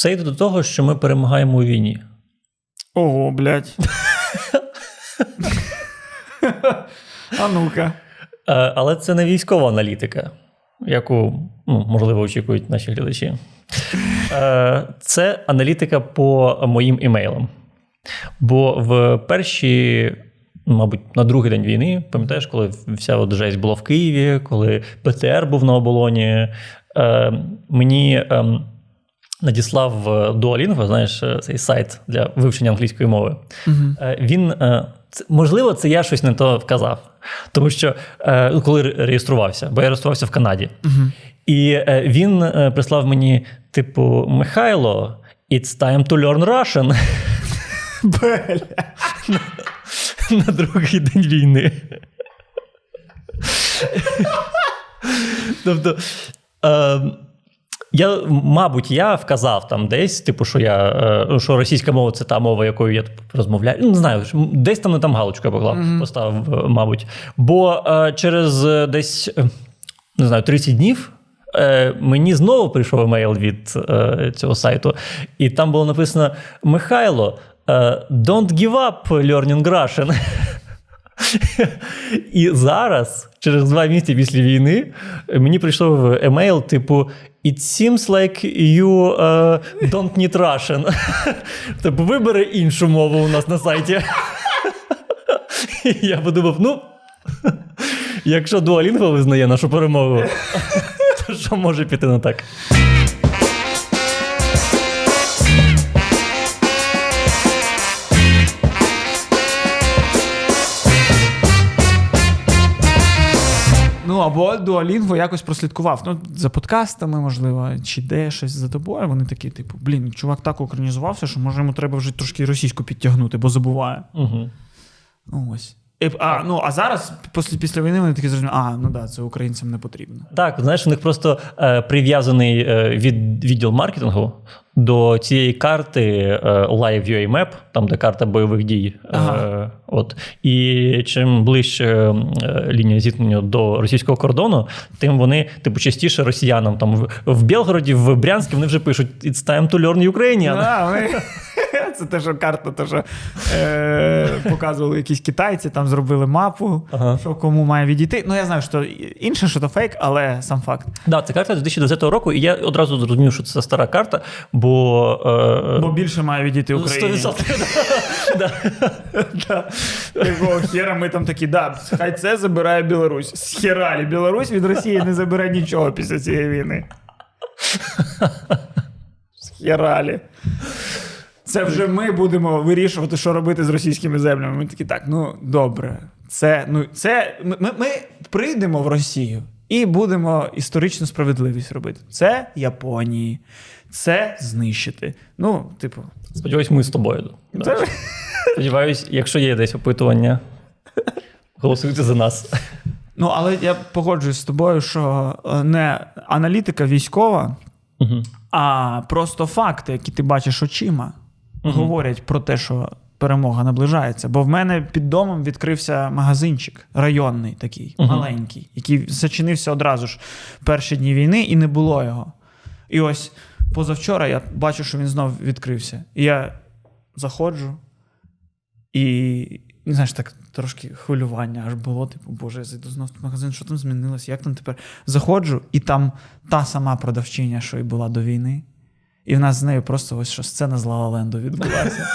Все йде до того, що ми перемагаємо у війні. Ого, блядь. А ну-ка. Е, Але це не військова аналітика, яку, ну, можливо, очікують наші глядачі. Е, Це аналітика по моїм імейлам. Бо в перші, мабуть, на другий день війни, пам'ятаєш, коли вся от жесть була в Києві, коли ПТР був на оболоні, е, мені. ем, Надіслав в Duolingo, знаєш, е, цей сайт для вивчення англійської мови. Е, Він, е, можливо, це я щось не то вказав. Тому що е, ну, коли реєструвався, бо я реєструвався в Канаді. І е, він е, прислав мені, типу, Михайло, it's time to learn Russian Бля. на другий день війни. тобто, е, я, мабуть, я вказав там десь, типу, що я е, що російська мова це та мова, якою я розмовляю. Ну, не знаю, десь там не там галочку я поклав, поставив, е, мабуть. Бо е, через десь не знаю, 30 днів. Мені знову прийшов емейл від цього сайту, і там було написано: Михайло, don't give up learning Russian. І зараз, через два місяці після війни, мені прийшов емейл, типу: It seems like you uh, don't need Russian. Тобто вибери іншу мову у нас на сайті. Я подумав: ну, якщо Duolingo визнає нашу перемогу, то що може піти не так? Або Duolingo якось прослідкував. Ну, за подкастами, можливо, чи де щось за тобою. Вони такі, типу, блін, чувак так українізувався, що може йому треба вже трошки російську підтягнути, бо забуває. Угу. Ну, ось. А, ну, а зараз, після, після війни, вони такі зрозуміли, а, ну да, це українцям не потрібно. Так, знаєш, у них просто е, прив'язаний е, від відділ маркетингу до цієї карти е, Live UA Map, там де карта бойових дій. Е, Ага. от. І чим ближче е, лінія зіткнення до російського кордону, тим вони, типу, частіше росіянам там в, Белгороді, Білгороді, в Брянську вони вже пишуть It's time to learn Ukrainian. А, ми... Це те, що карта, те, що е, показували якісь китайці, там зробили мапу, Ага. що кому має відійти. Ну, я знаю, що інше, що то фейк, але сам факт. Да, це карта 2020 року, і я одразу зрозумів, що це стара карта, бо. Е, Бо більше має відійти Україні. 100%. Да. Да. Якого хера ми там такі, да, хай це забирає Білорусь. Схералі. Білорусь від Росії не забере нічого після цієї війни. Схералі. Це вже ми будемо вирішувати, що робити з російськими землями. Ми такі, так, ну добре. Це, ну, це, ми, ми, прийдемо в Росію і будемо історичну справедливість робити. Це Японії, це знищити. Ну, типу, Сподіваюсь, ми з тобою. Да. це, Сподіваюсь, якщо є десь опитування, голосуйте за нас. Ну, але я погоджуюсь з тобою, що е, не аналітика військова, Угу. а просто факти, які ти бачиш очима, говорять про те, що перемога наближається. Бо в мене під домом відкрився магазинчик районний такий, Мгм. маленький, який зачинився одразу ж перші дні війни, і не було його. І ось позавчора я бачу, що він знов відкрився. І я заходжу, і знаєш, так трошки хвилювання аж було. Типу, боже, я зайду знов в магазин, що там змінилось, як там тепер? Заходжу, і там та сама продавчиня, що і була до війни. І в нас з нею просто ось що сцена з Ла-Ла-Ленду відбулася.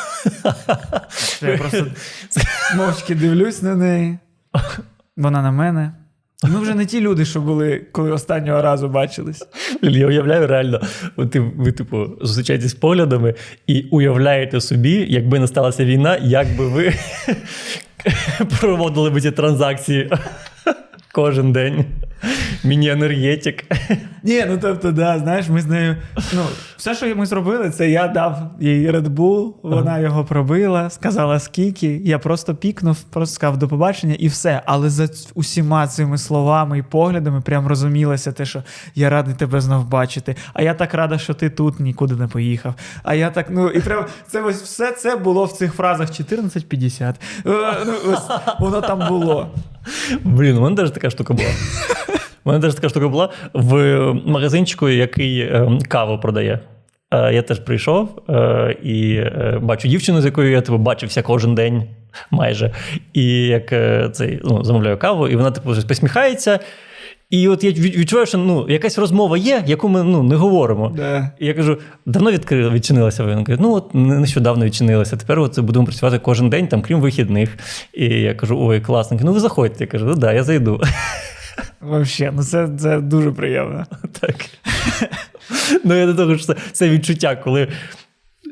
Я просто мовчки дивлюсь на неї. Вона на мене. Ми вже не ті люди, що були, коли останнього разу бачились. Я уявляю реально, ти, ви, типу, зустрічаєтесь поглядами і уявляєте собі, якби не сталася війна, як би ви проводили б ці транзакції кожен день. Міні-енергетик. Ні, ну тобто, да, знаєш, ми з нею. Ну, все, що ми зробили, це я дав їй Red Bull, вона його пробила, сказала скільки. Я просто пікнув, просто сказав до побачення і все. Але за усіма цими словами і поглядами прям розумілося те, що я радий тебе знов бачити. А я так рада, що ти тут нікуди не поїхав. А я так, ну і прям це ось все це було в цих фразах 14-50. Е, Ну, ось воно там було. Блін, у мене теж така штука була. У мене теж така штука була в магазинчику, який е, каву продає. Е, Я теж прийшов е, і е, бачу дівчину, з якою я типу, бачився кожен день майже. І як цей ну, замовляю каву, і вона типу щось посміхається. І от я відчуваю, що ну, якась розмова є, яку ми ну, не говоримо. Да. І я кажу: давно відкрили, відчинилася? Він каже, ну от нещодавно відчинилася. Тепер от будемо працювати кожен день, там, крім вихідних. І я кажу: ой, класно. Ну ви заходьте. Я кажу, ну да, я зайду. Вообще, ну це, це дуже приємно. Так. Ну, я до того, що це, це відчуття, коли.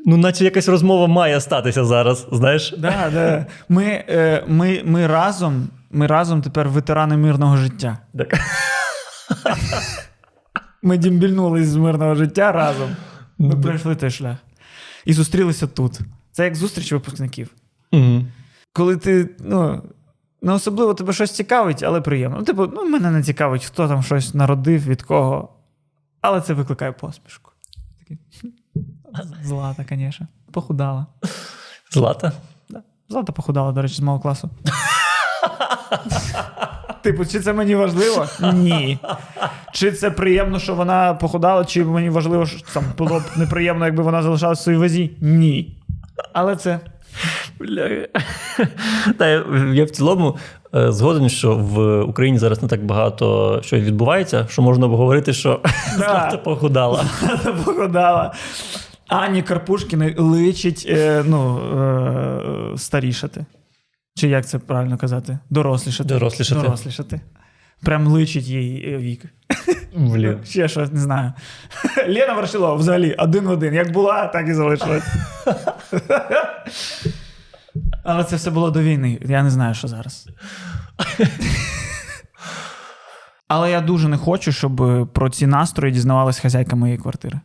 Ну, наче якась розмова має статися зараз, знаєш? Да, да. Ми, е, ми, ми, разом, ми разом тепер ветерани мирного життя. Так. Ми дімбільнулись з мирного життя разом. Ми пройшли той шлях. І зустрілися тут. Це як зустріч випускників. Мгм. Коли ти, ну, не особливо тебе щось цікавить, але приємно. Ну, типу, ну, мене не цікавить, хто там щось народив, від кого. Але це викликає посмішку. Такий, Злата, звісно. Похудала. Злата. Да. Злата похудала, до речі, з мого класу. Типу, чи це мені важливо? Ні. Чи це приємно, що вона похудала, чи мені важливо, що там було б неприємно, якби вона залишалась в своїй вазі? Ні. Але це. Бля. Та, я, я в цілому е, згоден, що в Україні зараз не так багато що відбувається, що можна б говорити, що Злата похудала. Злата похудала. Ані Карпушкіни личить е, ну, е, старішати. Чи як це правильно казати? Дорослішати. Дорослішати. Дорослішати. Прям личить їй е, вік. Блін. Ще щось не знаю. Лена Ворошилова взагалі один в один. Як була, так і залишилась. Але це все було до війни. Я не знаю, що зараз. Але я дуже не хочу, щоб про ці настрої дізнавалась хазяйка моєї квартири.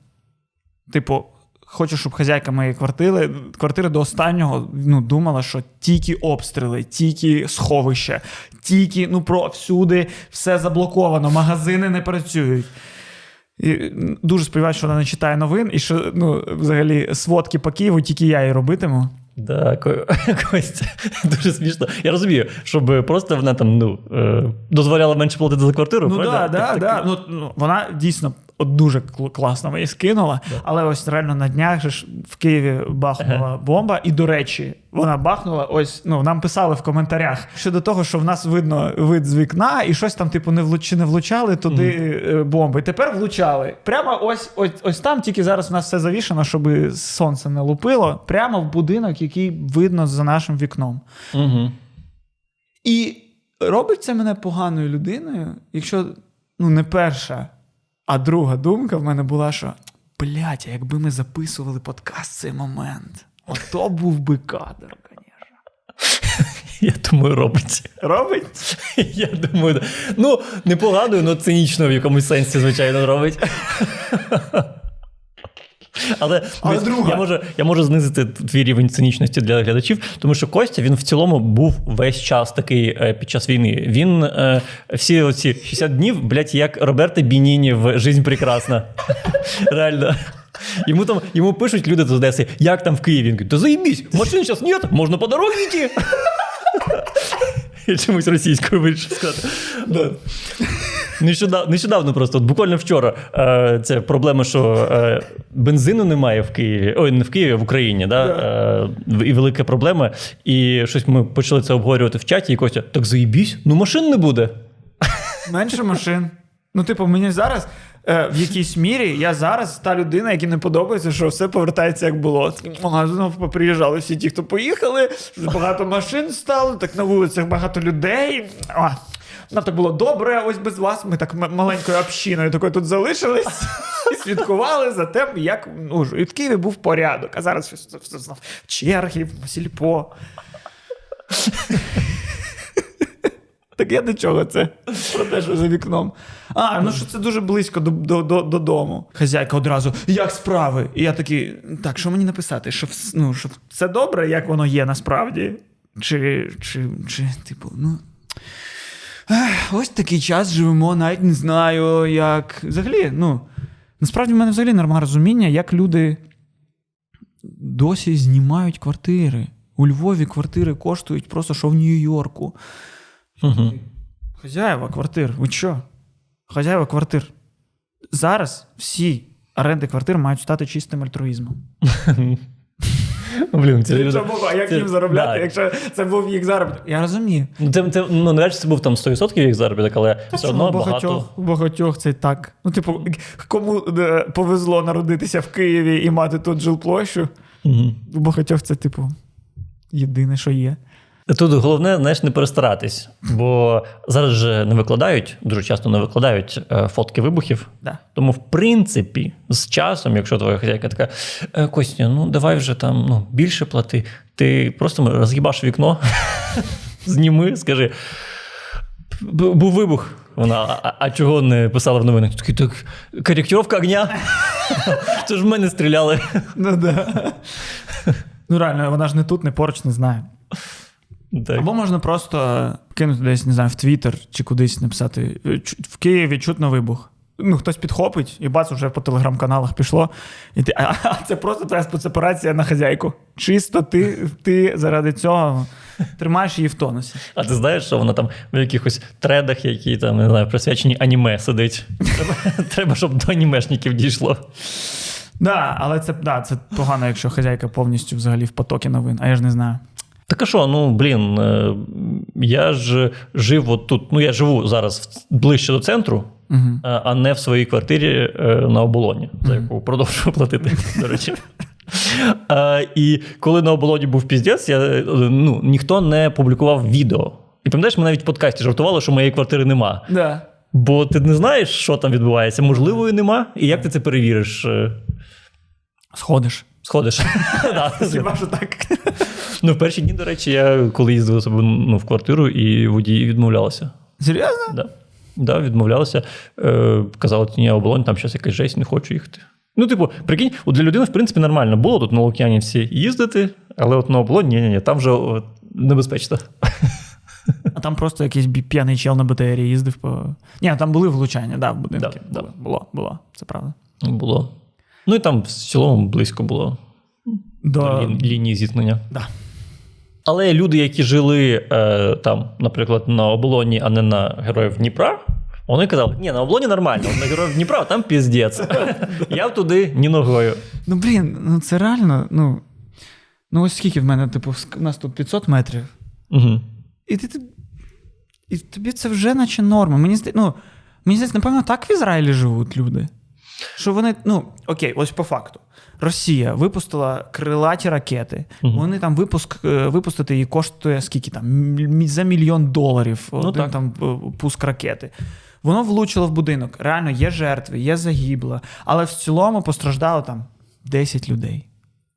Типу, хочу, щоб хазяйка моєї квартири, квартири до останнього ну, думала, що тільки обстріли, тільки сховище, тільки ну про всюди все заблоковано, магазини не працюють. І дуже сподіваюся, що вона не читає новин, і що ну, взагалі сводки по Києву тільки я і робитиму. Да, Костя, дуже смішно. Я розумію, щоб просто вона там ну, е, дозволяла менше платити за квартиру. Ну правда? да, да, Так, да. так. Ну, ну, вона дійсно от дуже класно мені скинула, але ось реально на днях ж в Києві бахнула бомба. І, до речі, вона бахнула. Ось ну нам писали в коментарях щодо того, що в нас видно вид з вікна, і щось там, типу, не влуч, чи не влучали туди е, бомби. Тепер влучали. Прямо ось, ось ось там, тільки зараз у нас все завішено, щоб сонце не лупило. Прямо в будинок, який видно за нашим вікном. Угу. І робить це мене поганою людиною, якщо ну не перша, а друга думка в мене була, що блядь, а якби ми записували подкаст цей момент, ото був би кадр, звісно. Я думаю, робить. Робить? Я думаю, да. ну, погадую, але цинічно в якомусь сенсі, звичайно, робить. Але, Але друга. я, можу, я можу знизити твій рівень цинічності для глядачів, тому що Костя він в цілому був весь час такий е, під час війни. Він е, всі оці 60 днів, блядь, як Роберто Бініні в Жизнь прекрасна. Реально. Йому там йому пишуть люди з Одеси, як там в Києві. Він каже, та заїбісь, машин зараз нет, можна по дорозі йти. Я чомусь російською вирішив сказати. Да. Нещодавно, нещодавно просто, от буквально вчора, е, це проблема, що е, бензину немає в Києві. Ой, не в Києві, а в Україні. Да? Е, і велика проблема. І щось ми почали це обговорювати в чаті, і Костя, так заїбісь, ну машин не буде. Менше машин. Ну, типу, мені зараз. е, В якійсь мірі я зараз та людина, якій не подобається, що все повертається як було. Знову приїжджали всі ті, хто поїхали, багато машин стало, так на вулицях багато людей. А, нам так було добре, ось без вас. Ми так маленькою общиною такою тут залишились і слідкували за тим, як ну, і в Києві був порядок, а зараз все, все знов черги, сільпо. Так я до чого це? Про те, що за вікном. А, ну що це дуже близько до, до, до, додому. Хазяйка одразу, як справи? І я такий, так, що мені написати? Що, ну, що це добре, як воно є насправді? Чи, чи, чи типу, ну. Ось такий час живемо, навіть не знаю, як. Взагалі, ну. Насправді в мене взагалі немає розуміння, як люди досі знімають квартири. У Львові квартири коштують просто що в Нью-Йорку. Угу. Хазяєва квартир, ви що? Хазяєва квартир. Зараз всі оренди квартир мають стати чистим альтруїзмом. Блін, це люди. а як це- їм заробляти, да. якщо це був їх заробіток? Я розумію. Ну, ти, це, ну, навряд чи це був там 100% їх заробіток, але все одно у багато. багатьох, у багатьох це так. Ну, типу, кому е, повезло народитися в Києві і мати тут жилплощу, у багатьох це, типу, єдине, що є. Тут головне, знаєш, не перестаратись, бо зараз же не викладають, дуже часто не викладають е, фотки вибухів. Да. Тому, в принципі, з часом, якщо твоя хазяйка така, «Е, Костя, ну давай вже там ну, більше плати, ти просто розгибаш вікно, зніми, скажи. Був вибух. Вона, а, а чого не писала в новинах? Такий, так, коректировка огня. Це ж в мене стріляли. Ну, да. ну реально, вона ж не тут, не поруч, не знає. Так. Або можна просто кинути десь, не знаю, в Твіттер чи кудись написати: «Е, в Києві чутно вибух. Ну, хтось підхопить, і бац, вже по телеграм-каналах пішло. І ти, а, а це просто твоя спецоперація на хазяйку. Чисто ти, ти заради цього тримаєш її в тонусі. А ти знаєш, що вона там в якихось тредах, які там не знаю, присвячені аніме сидить. Треба, треба щоб до анімешників дійшло. Да, але це, да, це погано, якщо хазяйка повністю взагалі в потокі новин, а я ж не знаю. Так а що, ну блін, е, я ж жив от тут. Ну я живу зараз ближче до центру, Угу. а не в своїй квартирі е, на оболоні, за яку продовжую платити, до речі. А, і коли на оболоні був піздець, я, ну, ніхто не публікував відео. І пам'ятаєш, ми навіть в подкасті жартували, що моєї квартири нема. Да. Бо ти не знаєш, що там відбувається. Можливо, і нема. І як ти це перевіриш? Сходиш. Сходиш. Хіба що так? Ну, в перші дні, до речі, я коли їздив себе ну, в квартиру, і водії відмовлялися. Серйозно? Да. Да, відмовлялися. Е, казали, ні, оболонь, там щось якась жесть, не хочу їхати. Ну, типу, прикинь, от для людини, в принципі, нормально було тут на Лук'янівці їздити, але от на оболонь, ні, ні, ні, там вже небезпечно. А там просто якийсь п'яний чел на БТРі їздив по. Ні, там були влучання, да, в будинки. Да, да. було, було, було, це правда. Було. Ну і там в цілому близько було До... до лі- лінії зіткнення. Да. Але люди, які жили е, там, наприклад, на оболоні, а не на героїв Дніпра, вони казали, ні, на оболоні нормально, на героїв Дніпра там піздець. Я туди ні ногою. Ну, блін, ну це реально, ну. Ну, ось скільки в мене, типу, у нас тут 500 метрів. Угу. І ти, ти і тобі це вже наче норма. Мені здається, ну, мені здається, напевно, так в Ізраїлі живуть люди. Що вони, ну, окей, ось по факту. Росія випустила крилаті ракети. Мгм. Вони там випуск, е, випустити її коштує скільки там? За мільйон доларів один так. там е, пуск ракети. Воно влучило в будинок. Реально є жертви, є загибло, але в цілому постраждало там 10 людей.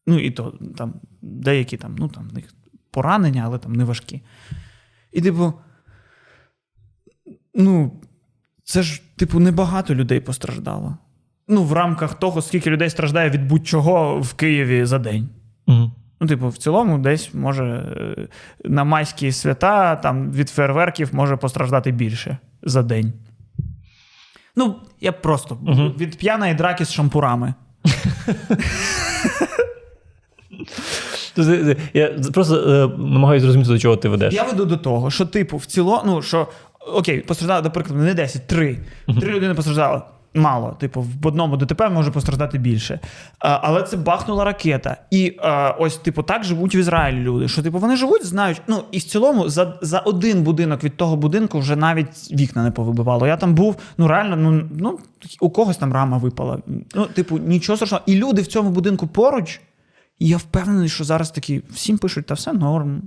Ну і то там деякі там, ну там в них поранення, але там не важкі. І, типу, ну, це ж, типу, небагато людей постраждало. Ну, в рамках того, скільки людей страждає від будь-чого в Києві за день. Угу. Ну, типу, в цілому, десь може е, на майські свята там від фейерверків може постраждати більше за день. Ну, я просто Мгм. від п'яної драки з шампурами. Я просто е, намагаюся зрозуміти, до чого ти ведеш. Я веду до того, що, типу, в цілому, ну що окей, постраждало, наприклад, не 10, 3. Три людини постраждали. Мало, типу, в одному ДТП може постраждати більше. Але це бахнула ракета. І ось, типу, так живуть в Ізраїлі люди. Що, типу, вони живуть, знають. Ну, і в цілому за, за один будинок від того будинку вже навіть вікна не повибивало. Я там був, ну реально, ну, ну у когось там рама випала. Ну, типу, нічого страшного. І люди в цьому будинку поруч. І я впевнений, що зараз такі всім пишуть, та все норм.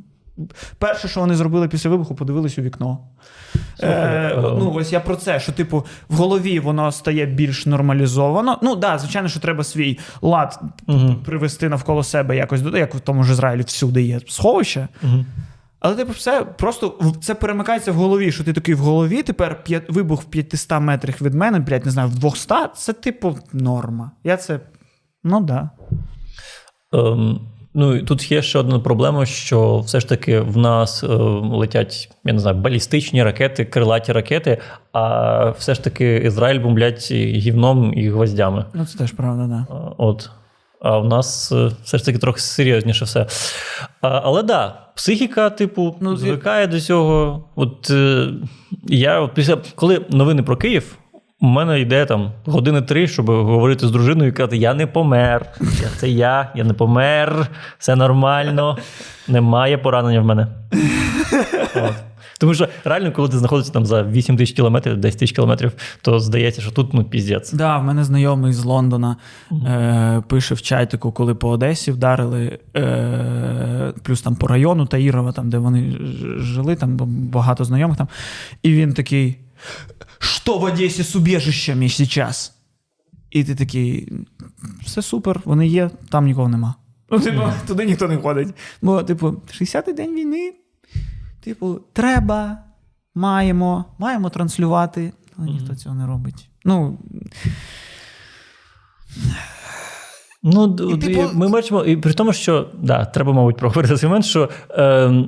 Перше, що вони зробили після вибуху, подивились у вікно. Е, е, ну, ось я про це, що, типу, в голові воно стає більш нормалізовано. Ну, да, звичайно, що треба свій лад Мгм. привести навколо себе якось, як в тому ж Ізраїлі всюди є сховище. Мгм. Але типу, все просто це перемикається в голові, що ти такий в голові, тепер вибух в 500 метрах від мене, блядь, не знаю, в 200, це типу норма. Я це. Ну да. Ем, ну, і тут є ще одна проблема, що все ж таки в нас е, летять, я не знаю, балістичні ракети, крилаті ракети, а все ж таки Ізраїль бомблять гівном і гвоздями. Ну це теж правда, да. От. А в нас е, все ж таки трохи серйозніше все. А, але так, да, психіка, типу, Ну, звикає до цього. От е, я от після, коли новини про Київ у мене йде там години три, щоб говорити з дружиною і казати: Я не помер, я- це я, я не помер, все нормально, немає поранення в мене. От. Тому що реально, коли ти знаходишся там за 8 тисяч кілометрів, 10 тисяч кілометрів, то здається, що тут ну піздець. Да, в мене знайомий з Лондона е, пише в чайтику, коли по Одесі вдарили, е, плюс там по району Таїрова, там, де вони жили, там багато знайомих там. І він такий: Що в Одесі з убіжищами зараз? І ти такий: все супер, вони є, там нікого нема. Ну, типу, туди ніхто не ходить. Бо, типу, 60-й день війни. Типу, треба, маємо, маємо транслювати, але ніхто цього не робить. Ну, Ну, І, типу- ми бачимо, і при тому, що да, треба, мабуть, проговорити цей момент, що е,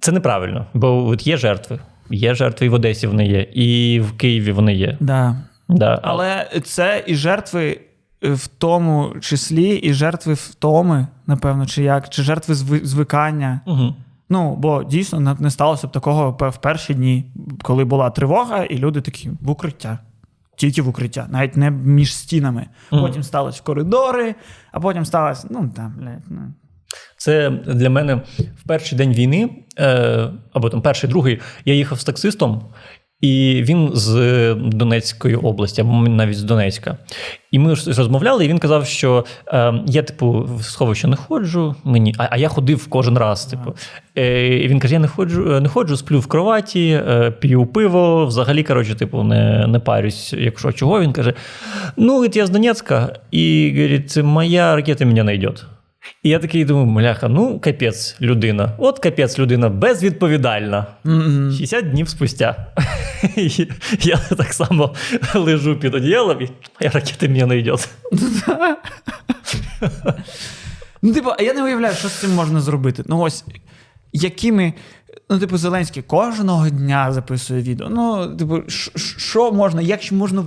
це неправильно, бо от є жертви. Є жертви і в Одесі вони є, і в Києві вони є. да. Да. Але це і жертви в тому числі, і жертви втоми, напевно, чи як, чи жертви звикання. Угу. Ну, бо дійсно не- сталося б такого в перші дні, коли була тривога, і люди такі в укриття. Тільки в укриття, навіть не між стінами. Потім сталося в коридори, а потім сталося, ну там, блядь, ну. Це для мене в перший день війни, е, або там перший, другий, я їхав з таксистом, і він з Донецької області, або навіть з Донецька. І ми розмовляли, і він казав, що е, я, типу, в сховище не ходжу, мені, а, а я ходив кожен раз. Типу. Е, і він каже: я не ходжу, не ходжу, сплю в кроваті, п'ю пиво, взагалі, коротше, типу, не, не парюсь, якщо чого. Він каже: Ну, я з Донецька, і говорить, моя ракета мене знайде. І я такий думаю, мляха, ну капець людина. От капець людина безвідповідальна. М-м. 60 днів спустя. І Я так само лежу під одіялом, і моя ракета мене не йде. Ну, типу, а я не уявляю, що з цим можна зробити. Ну, ось якими. Ну, типу, Зеленський кожного дня записує відео. Ну, типу, що можна, як можна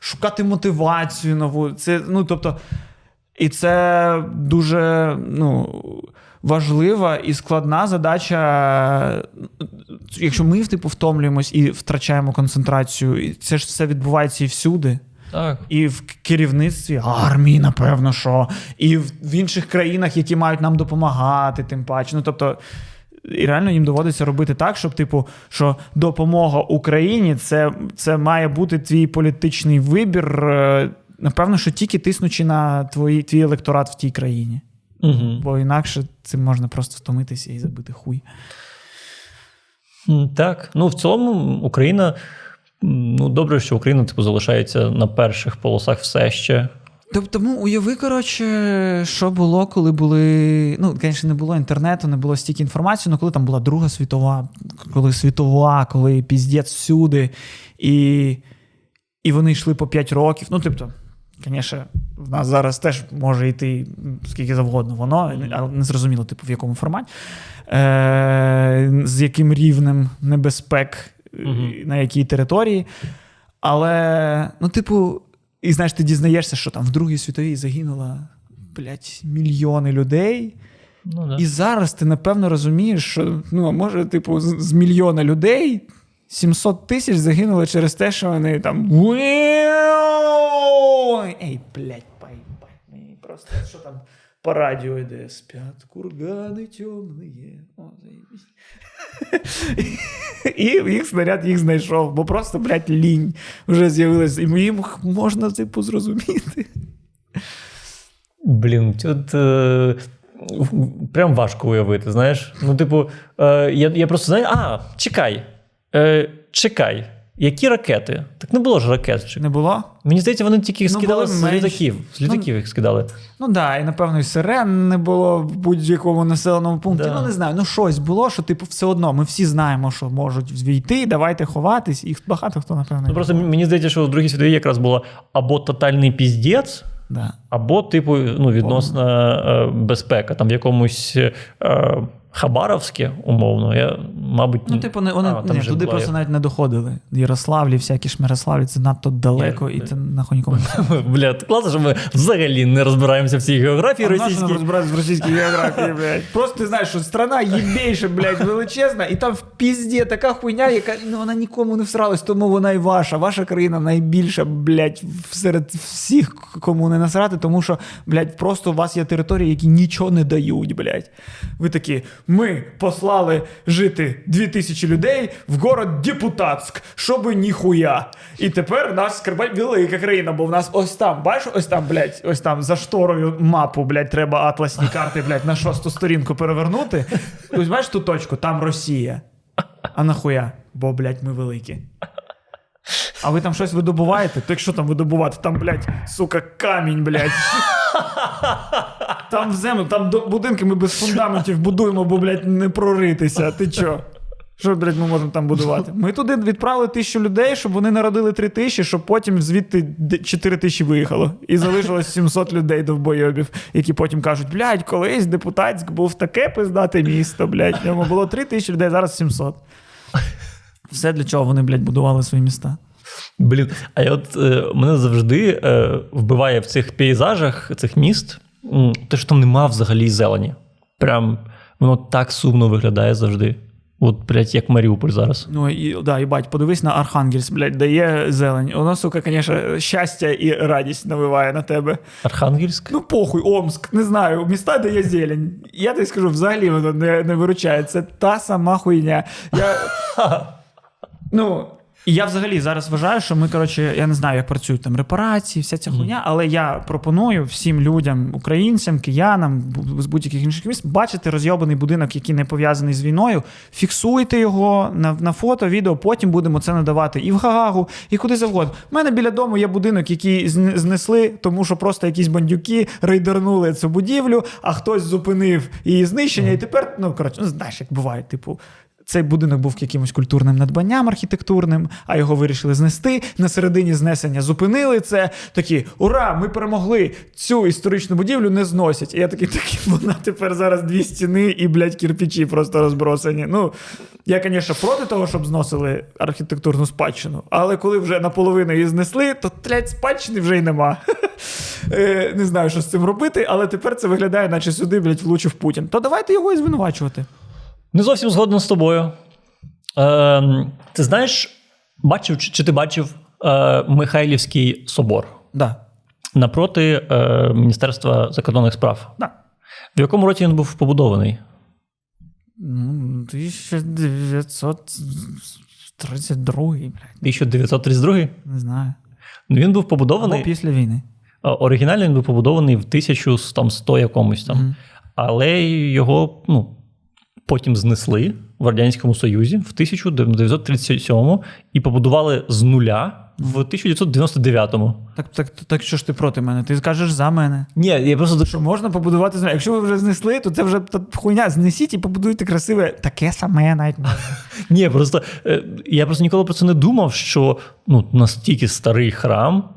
шукати мотивацію нову? Це, ну, тобто, і це дуже ну, важлива і складна задача. Якщо ми, типу, втомлюємось і втрачаємо концентрацію, і це ж все відбувається і всюди. Так. І в керівництві армії, напевно, що, і в, в інших країнах, які мають нам допомагати, тим паче. Ну, тобто, і реально їм доводиться робити так, щоб, типу, що допомога Україні це, це має бути твій політичний вибір. Напевно, що тільки тиснучи на твої, твій електорат в тій країні. Угу. Бо інакше цим можна просто втомитися і забити хуй. Так. Ну, в цілому Україна. Ну, добре, що Україна типу, залишається на перших полосах все ще. Тобто, тому уяви, коротше, що було, коли були. Ну, звісно, не було інтернету, не було стільки інформації, але коли там була Друга світова, коли світова, коли піздець всюди, і, і вони йшли по 5 років. Ну, тобто, звісно, в нас зараз теж може йти скільки завгодно воно, але не зрозуміло, типу, в якому форматі, е, з яким рівнем небезпек, Мгм. на якій території. Але, ну, типу, і знаєш, ти дізнаєшся, що там в Другій світовій загинуло, блядь, мільйони людей. Ну, да. І зараз ти напевно розумієш, що ну, може, типу, з, з мільйона людей 700 тисяч загинуло через те, що вони там. Ей, блядь, поїбать мені просто що там по радіо йде спят, кургани темні. О. І їх снаряд їх знайшов, бо просто, блядь, лінь вже з'явилася. І їм можна, типу, зрозуміти. Блін, тут е, прям важко уявити, знаєш. Ну, типу, е, я, я просто знаю, а, чекай. Е, чекай. Які ракети? Так не було ж ракет. Чи не було? Мені здається, вони тільки їх Ну, скидали з менші. літаків. З літаків їх скидали. Ну да, і напевно, і сирен не було в будь-якому населеному пункті. Да. Ну не знаю, ну щось було, що типу все одно. Ми всі знаємо, що можуть війти, давайте ховатись, і багато хто напевно. Ну, просто мені здається, що в Другій світовій якраз було або тотальний піздець, да. або, типу, ну, відносна е, безпека. Там в якомусь е, Хабаровське, умовно, я, мабуть, Ну, типу, не, вони а, там ні, туди була просто навіть не доходили. Ярославлі, всякі Шмирославлі, це надто далеко, і це нахуй нікому не Бля, класно, що ми взагалі не розбираємося в цій географії А російській. розбиратися в російській географії, блядь? Просто ти знаєш, що страна єбейша, блядь, величезна, і там в пізді така хуйня, яка ну, вона нікому не всралась, тому вона і ваша. Ваша країна найбільша, блядь, серед всіх, кому не насрати, тому що, блядь, просто у вас є території, які нічого не дають, блядь. Ви такі, ми послали жити 2000 людей в город Депутатськ, щоби ніхуя. І тепер нас скарбать велика країна, бо в нас ось там, бачиш, ось там, блядь, ось там за шторою мапу, блядь, треба атласні карти, блядь, на шосту сторінку перевернути. Ось бачиш ту точку, там Росія. А нахуя? Бо, блядь, ми великі. А ви там щось видобуваєте? То якщо там видобувати, там, блядь, сука, камінь, блядь. Там в землю, там будинки ми без фундаментів будуємо, бо, блядь, не проритися. Ти чо? Що, блядь, ми можемо там будувати? Ми туди відправили тисячу людей, щоб вони народили три тисячі, щоб потім звідти чотири тисячі виїхало. І залишилось 700 людей довбойобів, які потім кажуть: блядь, колись депутатськ був таке пиздате місто, блядь. В ньому було три тисячі людей, зараз 700. Все для чого вони, блядь, будували свої міста. Блін, а я от е, мене завжди е, вбиває в цих пейзажах цих міст, те, що там нема взагалі зелені. Прям воно так сумно виглядає завжди. От, блядь, як Маріуполь зараз. Ну і да, і бать, подивись на Архангельськ, блядь, дає зелень. Воно, сука, звісно, щастя і радість навиває на тебе. Архангельськ? Ну, похуй, Омск, не знаю, міста, де є зелень. Я тобі скажу, взагалі воно не, не виручає. Це та сама хуйня. Я, ну, і я взагалі зараз вважаю, що ми, коротше, я не знаю, як працюють там репарації, вся ця хуйня, але я пропоную всім людям, українцям, киянам з будь-яких інших міст, бачити розйобаний будинок, який не пов'язаний з війною. Фіксуйте його на, на фото, відео, потім будемо це надавати і в Гагагу, і куди завгодно. У мене біля дому є будинок, який знесли, тому що просто якісь бандюки рейдернули цю будівлю, а хтось зупинив її знищення, і тепер, ну коротше, ну знаєш, як буває, типу. Цей будинок був якимось культурним надбанням архітектурним, а його вирішили знести. На середині знесення зупинили це. Такі ура! Ми перемогли! Цю історичну будівлю не зносять. І я такий, такі, вона тепер зараз дві стіни і, блядь, кірпічі просто розбросані. Ну, я, звісно, проти того, щоб зносили архітектурну спадщину, але коли вже наполовину її знесли, то блядь, спадщини вже й нема. Е, Не знаю, що з цим робити, але тепер це виглядає, наче сюди, блядь, влучив Путін. То давайте його і звинувачувати. Не зовсім згоден з тобою. Е, ти знаєш, бачив, чи, чи ти бачив е, Михайлівський собор Да. напроти е, Міністерства закордонних справ? Да. В якому році він був побудований? Ну, 1932, блядь, 1932? не знаю. Ну, він був Або побудований. після війни. Оригінально він був побудований в 1100 якомусь там. Мгм. Але його ну, потім знесли в Радянському Союзі в 1937 і побудували з нуля в 1999-му. Так, так, так що ж ти проти мене? Ти скажеш за мене. Ні, я просто Що можна побудувати з Якщо ви вже знесли, то це вже та хуйня. Знесіть і побудуйте красиве, таке саме навіть. Ні, просто е, я просто ніколи про це не думав, що ну, настільки старий храм,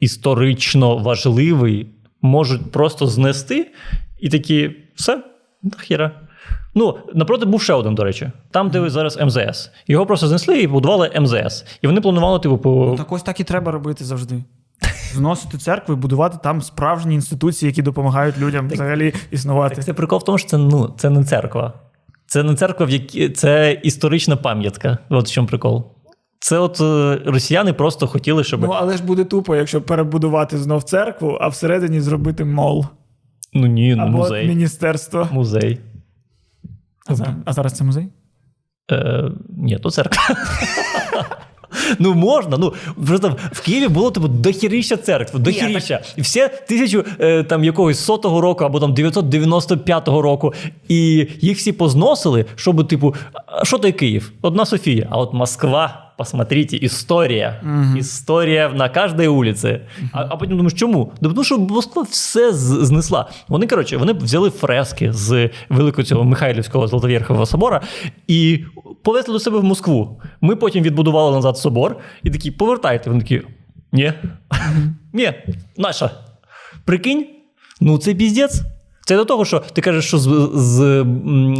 історично важливий, можуть просто знести і такі, все, нахіра. Ну, напроти був ще один, до речі. Там, де зараз МЗС. Його просто знесли і побудували МЗС. І вони планували, типу, по. Так ось так і треба робити завжди. Зносити церкви будувати там справжні інституції, які допомагають людям взагалі існувати. Так це прикол в тому, що це, ну, це не церква. Це не церква, в якій це історична пам'ятка. От в чому прикол. Це от е, росіяни просто хотіли, щоб. Ну, але ж буде тупо, якщо перебудувати знов церкву, а всередині зробити мол Ну ні, ну, або музей. міністерство. Музей. А зараз, а зараз це музей? Е, ні, то церква. Ну, можна. Ну, просто в Києві було типу дохіріща церкв, дохіріща. І все тисячу е, там якогось сотого року або там 995 року. І їх всі позносили, щоб, типу, що той Київ? Одна Софія, а от Москва. Посмотрите, історія. Історія на кожній вулиці. А, а потім думаєш, чому? Да тому що Москва все знесла. Вони, коротше, вони взяли фрески з великого цього Михайлівського Золотовєрхового собора і повезли до себе в Москву. Ми потім відбудували назад собор і такі, повертайте. Вони такі, ні. Ні, наша. Прикинь, ну це піздець. Це до того, що ти кажеш, що з, з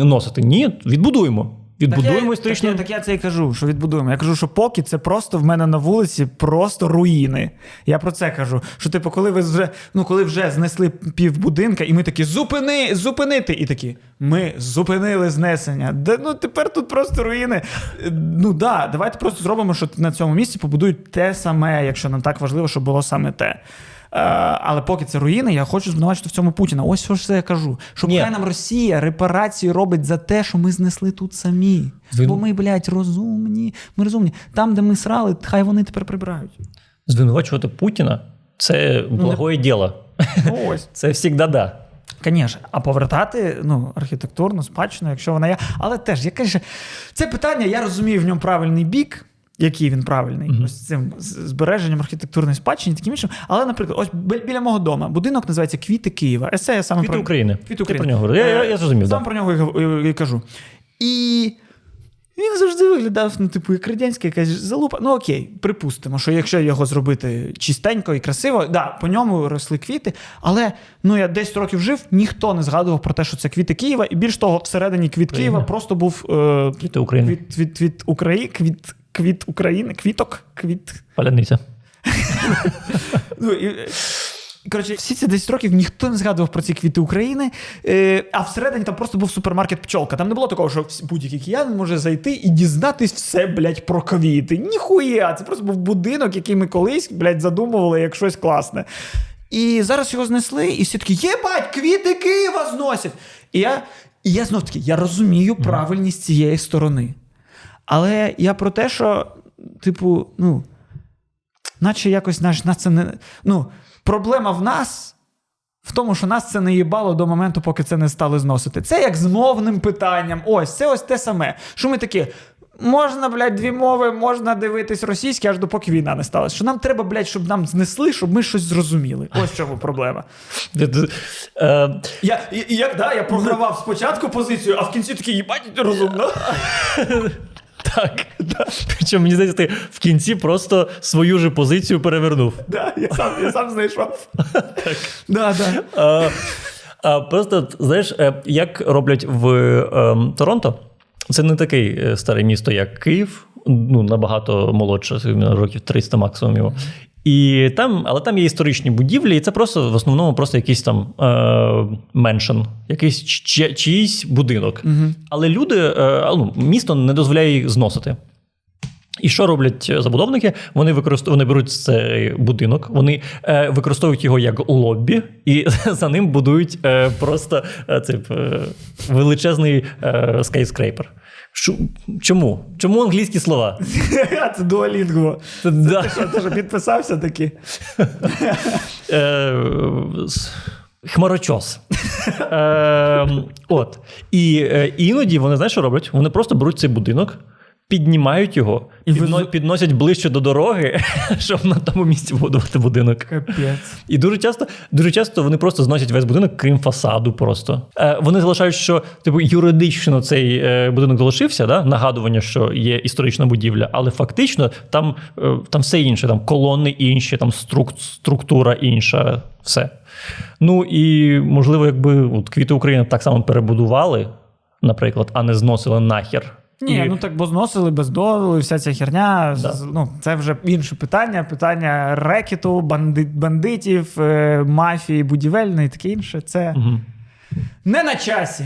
носити. Ні, відбудуємо. Відбудуємо так я, історичну. Так, я, так я це і кажу, що відбудуємо. Я кажу, що поки це просто в мене на вулиці просто руїни. Я про це кажу. Що, типу, коли ви вже ну, коли вже знесли півбудинка, і ми такі зупини, зупинити. І такі, ми зупинили знесення. Де, ну тепер тут просто руїни. Ну да, давайте просто зробимо, що на цьому місці побудують те саме, якщо нам так важливо, щоб було саме те. Е, але поки це руїни, я хочу звинувачити в цьому Путіна. Ось що ж це я кажу. Що хай нам Росія репарації робить за те, що ми знесли тут самі. Звин- Бо ми, блядь, розумні. Ми розумні. Там, де ми срали, хай вони тепер прибирають. Звинувачувати Путіна це благое діло. Ну, ось. Це завжди да. Звісно, а повертати ну, архітектурну спадщину, якщо вона є. Але теж, яке ж це питання, я розумію в ньому правильний бік, який він правильний, Мгм. ось цим збереженням архітектурної спадщини, таким іншим. Але, наприклад, ось біля мого дому будинок називається Квіти Києва. Есе я саме Квіти про України. Квіти Ти про нього. Я, я, я зрозумів, Сам да. про нього і кажу. І він завжди виглядав, ну, типу, як радянська якась залупа. Ну окей, припустимо, що якщо його зробити чистенько і красиво, да, по ньому росли квіти. Але ну я 10 років жив, ніхто не згадував про те, що це квіти Києва, і більш того, всередині квіт Україна. Києва просто був е, Квіти України. Квіт, від, від України, квіт, квіт України, квіток, квіт. Паляниця. Ну, і, е, Коротше, всі ці 10 років ніхто не згадував про ці квіти України, е, а всередині там просто був супермаркет пчолка. Там не було такого, що будь-який киянин може зайти і дізнатись все, блядь, про квіти. Ніхуя! Це просто був будинок, який ми колись, блядь, задумували як щось класне. І зараз його знесли, і всі такі, єбать, квіти Києва зносять. І я, і я знов таки, я розумію правильність цієї сторони. Але я про те, що, типу, ну, наче якось наш, нас це не. Ну, проблема в нас. В тому, що нас це не їбало до моменту, поки це не стали зносити. Це як з мовним питанням. Ось, це ось те саме. Що ми такі. Можна, блядь, дві мови, можна дивитись російське, аж допоки війна не сталася. Що нам треба, блядь, щоб нам знесли, щоб ми щось зрозуміли. Ось в чому проблема. Е, Я, як да, я програвав спочатку позицію, а в кінці такий їбать розумно. Так. Причому мені здається, ти в кінці просто свою же позицію перевернув. Да, я сам, я сам знайшов. Да, да. А, а просто, знаєш, е, як роблять в ем, Торонто, це не таке е, старе місто, як Київ, ну набагато молодше, років 300 максимум його. І там, але там є історичні будівлі, і це просто в основному просто якийсь там е, меншен, якийсь чи- чиїсь будинок. Але люди, е, ну, місто не дозволяє їх зносити. І що роблять забудовники? Вони використов... вони беруть цей будинок, вони е, використовують його як лобі, і за ним будують е, просто е, цей, е, величезний е, скайскрейпер. Чому? Чому англійські слова? Це дуалінгво. Це, да. Ти що, ти що підписався таки? е, Хмарочос. Е, от. І е, іноді вони знаєш, що роблять? Вони просто беруть цей будинок, піднімають його, І підно- везу- підносять ближче до дороги, щоб на тому місці будувати будинок. Капець. І дуже часто, дуже часто вони просто зносять весь будинок, крім фасаду. Просто е, вони залишають, що типу юридично цей е, будинок залишився, да? нагадування, що є історична будівля, але фактично там, е, там все інше, там колони інші, там струк, структура інша, все. Ну і можливо, якби от квіти України так само перебудували, наприклад, а не зносили нахер. Ні, І- ну так бо зносили без дозволу, і вся ця херня. Да. Ну, це вже інше питання. Питання рекету, банди, бандитів, е, мафії, будівельної і таке інше. Це Мгм. не на часі.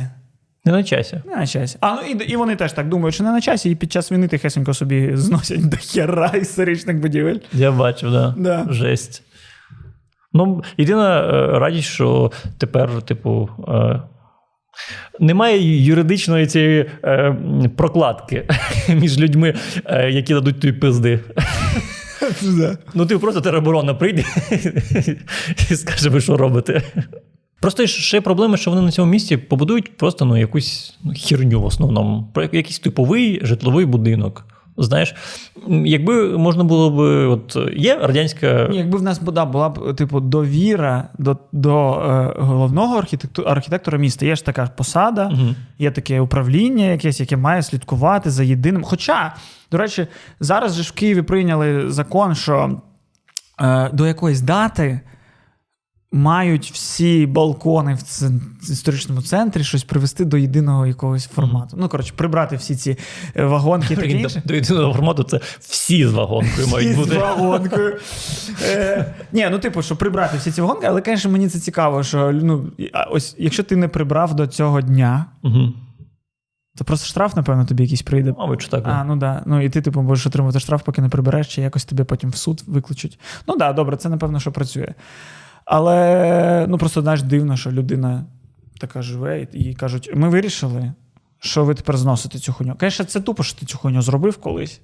Не на часі. Не на часі. А ну і, і вони теж так думають, що не на часі, і під час війни тихесенько собі зносять до хера історичних будівель. Я бачив, да. Да. Жесть. Ну, єдина е, радість, що тепер, типу, е, немає юридичної цієї е, прокладки між людьми, е, які дадуть тобі пизди. Ну, ти просто тероборона прийде і скаже, ви що робите. Просто ще проблема, що вони на цьому місці побудують просто ну, якусь ну, херню в основному, якийсь типовий житловий будинок. Знаєш, якби можна було б, от є радянська Ні, якби в нас була, була б типу довіра до, до е, головного архітекту, архітектора міста, є ж така посада, Мгм. є таке управління якесь, яке має слідкувати за єдиним. Хоча, до речі, зараз же ж в Києві прийняли закон, що е, до якоїсь дати мають всі балкони в історичному центрі щось привести до єдиного якогось формату. Ну, коротше, прибрати всі ці е, вагонки таке інше. До, єдиного формату це всі з вагонкою мають Всі бути. з вагонкою. Е, ні, ну типу, що прибрати всі ці вагонки, але, звісно, мені це цікаво, що ну, ось якщо ти не прибрав до цього дня, Угу. то просто штраф, напевно, тобі якийсь прийде. Мабуть, що так. А, ну да. Ну і ти, типу, будеш отримувати штраф, поки не прибереш, чи якось тебе потім в суд викличуть. Ну да, добре, це напевно, що працює. Але ну просто знаєш, дивно, що людина така живе, і їй кажуть: ми вирішили, що ви тепер зносите цю хуйню. Звісно, це тупо, що ти цю хуйню зробив колись,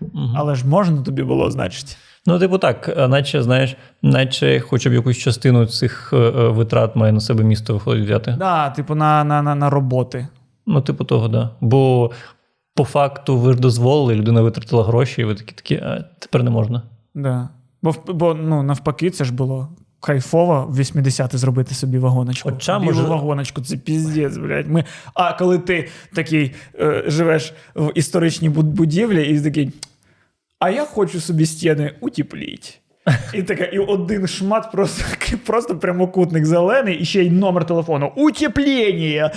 Мгм. але ж можна тобі було, значить. Ну, типу, так, наче, знаєш, наче хоча б якусь частину цих е, е, витрат має на себе місто виходить взяти. Да, типу, на, на, на, на роботи. Ну, типу того, да. Бо по факту ви ж дозволили, людина витратила гроші, і ви такі такі, а тепер не можна. Да. Бо, бо ну, навпаки, це ж було. Кайфово в 80-ті зробити собі вагоночку. Хоча, Білу може- вагоночку, це піздець, блядь. Ми... А коли ти такий е, живеш в історичній буд- будівлі і такий. А я хочу собі стіни утепліть. І така, і один шмат просто, просто прямокутник зелений, і ще й номер телефону. Утеплення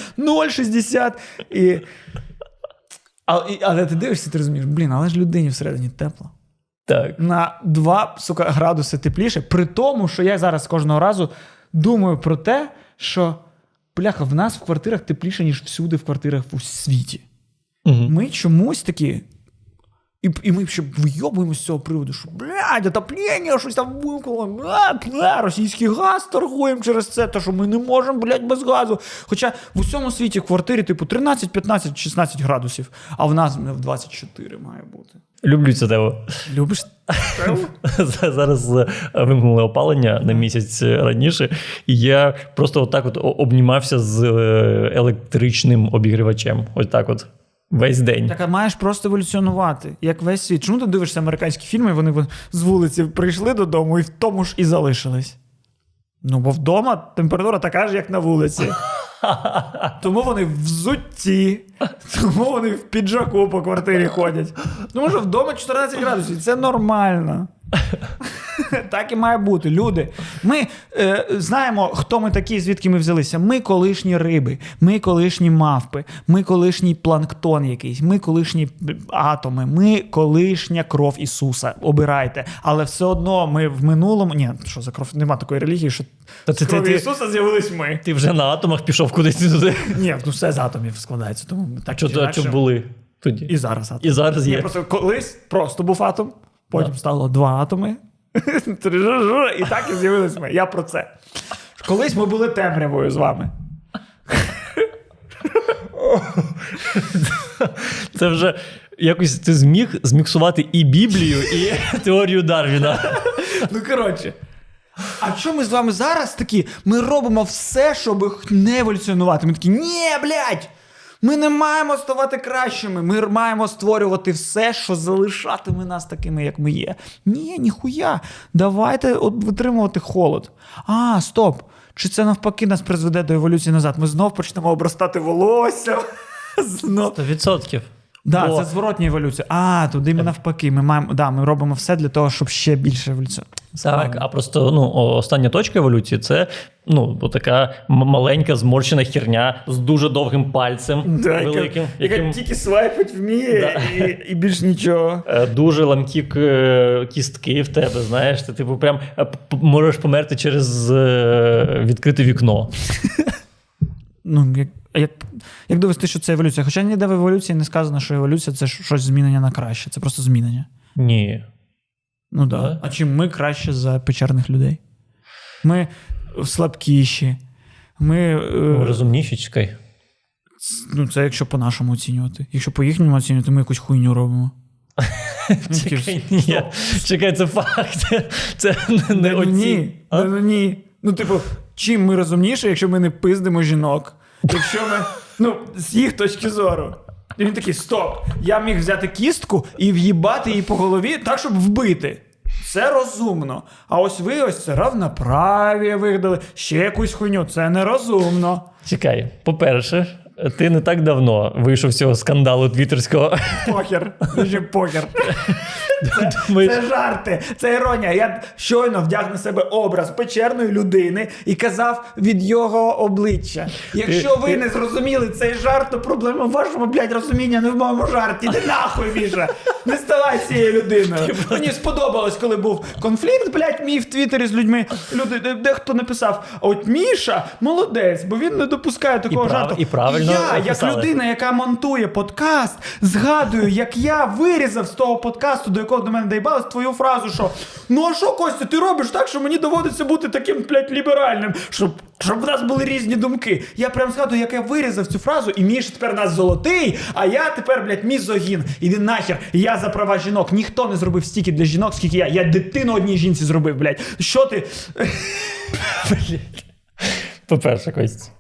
060. І... А, і, але ти дивишся, ти розумієш, блін, але ж людині всередині тепло Так. на 2 сука, градуси тепліше, при тому, що я зараз кожного разу думаю про те, що бляха, в нас в квартирах тепліше, ніж всюди в квартирах у світі. Угу. Ми чомусь такі. І, і ми ще вийобуємо з цього приводу, що блядь, отоплення, щось там вимкнуло, бля, бля, російський газ торгуємо через це, то що ми не можемо, блядь, без газу. Хоча в усьому світі в квартирі, типу, 13, 15, 16 градусів, а в нас в 24 має бути. Люблю це тево. Любиш? Зараз е, вимкнули опалення на місяць е, раніше, і я просто отак от обнімався з е, електричним обігрівачем. Ось так от. Весь день. Так, а маєш просто еволюціонувати, як весь світ. Чому ти дивишся американські фільми, вони з вулиці прийшли додому і в тому ж і залишились? Ну, бо вдома температура така ж, як на вулиці. Тому вони в взутті, тому вони в піджаку по квартирі ходять. Тому що вдома 14 градусів, і це нормально. Так і має бути. Люди. Ми е, знаємо, хто ми такі, звідки ми взялися. Ми колишні риби, ми колишні мавпи, ми колишній планктон якийсь, ми колишні атоми, ми колишня кров Ісуса. Обирайте. Але все одно ми в минулому. Ні, що за кров? Нема такої релігії, що Та з ти- крові ти- Ісуса з'явились ми. Ти вже на атомах пішов кудись туди. Ні, ну все з атомів складається. Тому ми так інакше- що були тоді? І зараз атом. І зараз Ні, просто колись просто був атом, потім стало два атоми. І так і з'явились ми. Я про це. Колись ми були темрявою з вами. Це вже якось ти зміг зміксувати і Біблію, і теорію Дарвіна. Ну, коротше. А що ми з вами зараз такі? Ми робимо все, щоб не еволюціонувати. Ми такі, ні, блядь! Ми не маємо ставати кращими. Ми маємо створювати все, що залишатиме нас такими, як ми є. Ні, ніхуя. Давайте от витримувати холод. А, стоп. Чи це навпаки нас призведе до еволюції назад? Ми знов почнемо обростати волосся. Знов. 100%. Да, Бо- це зворотня еволюція. А, туди ми навпаки. Ми маємо, да, ми робимо все для того, щоб ще більше еволюціонувати. Так, а просто ну, остання точка еволюції це ну, така маленька зморщена херня з дуже довгим пальцем великим, яким тільки свайпить вміє і, і більш нічого. е, дуже ламкі кістки в тебе, знаєш, ти типу прям е, можеш померти через е, відкрите вікно. Ну, як, як, як довести, що це еволюція? Хоча ніде в еволюції не сказано, що еволюція це щось змінення на краще. Це просто змінення. Ні. Ну да. Да. А чим ми краще за печерних людей? Ми слабкіші. Ми. е, Ну, Розумніші, чекай. ну, це якщо по-нашому оцінювати. Якщо по-їхньому оцінювати, ми якусь хуйню робимо. Чекай, ні. Чекай, це факт. Це не Ну, ні. Ну, ні. Ну, типу, чим ми розумніші, якщо ми не пиздимо жінок? Якщо ми. Ну, з їх точки зору. І він такий: стоп! Я міг взяти кістку і в'їбати її по голові так, щоб вбити. Це розумно. А ось ви ось це равноправі вигадали, ще якусь хуйню. Це нерозумно. Чекай, по-перше, Ти не так давно вийшов з цього скандалу твіттерського. Похер. Дуже похер. Думаєш, Це жарти, це іронія. Я щойно вдяг на себе образ печерної людини і казав від його обличчя. Якщо ви не зрозуміли цей жарт, то проблема в вашому, блядь, розуміння не в моєму жарті. Іди нахуй, Міша. Не ставай цією людиною. Мені сподобалось, коли був конфлікт, блядь, мій в Твіттері з людьми. Люди, дехто написав: от Міша молодець, бо він не допускає такого прав- жарту. і правильно я, як людина, яка монтує подкаст, згадую, як я вирізав з того подкасту, до якого до мене доїбалось, твою фразу, що ну а що, Костя, ти робиш так, що мені доводиться бути таким, блядь, ліберальним, щоб, щоб в нас були різні думки. Я прям згадую, як я вирізав цю фразу, і Міша тепер нас золотий, а я тепер, блядь, мізогін. Іди нахер, я за права жінок. Ніхто не зробив стільки для жінок, скільки я. Я дитину одній жінці зробив, блядь. Що ти? по-перше, Кость.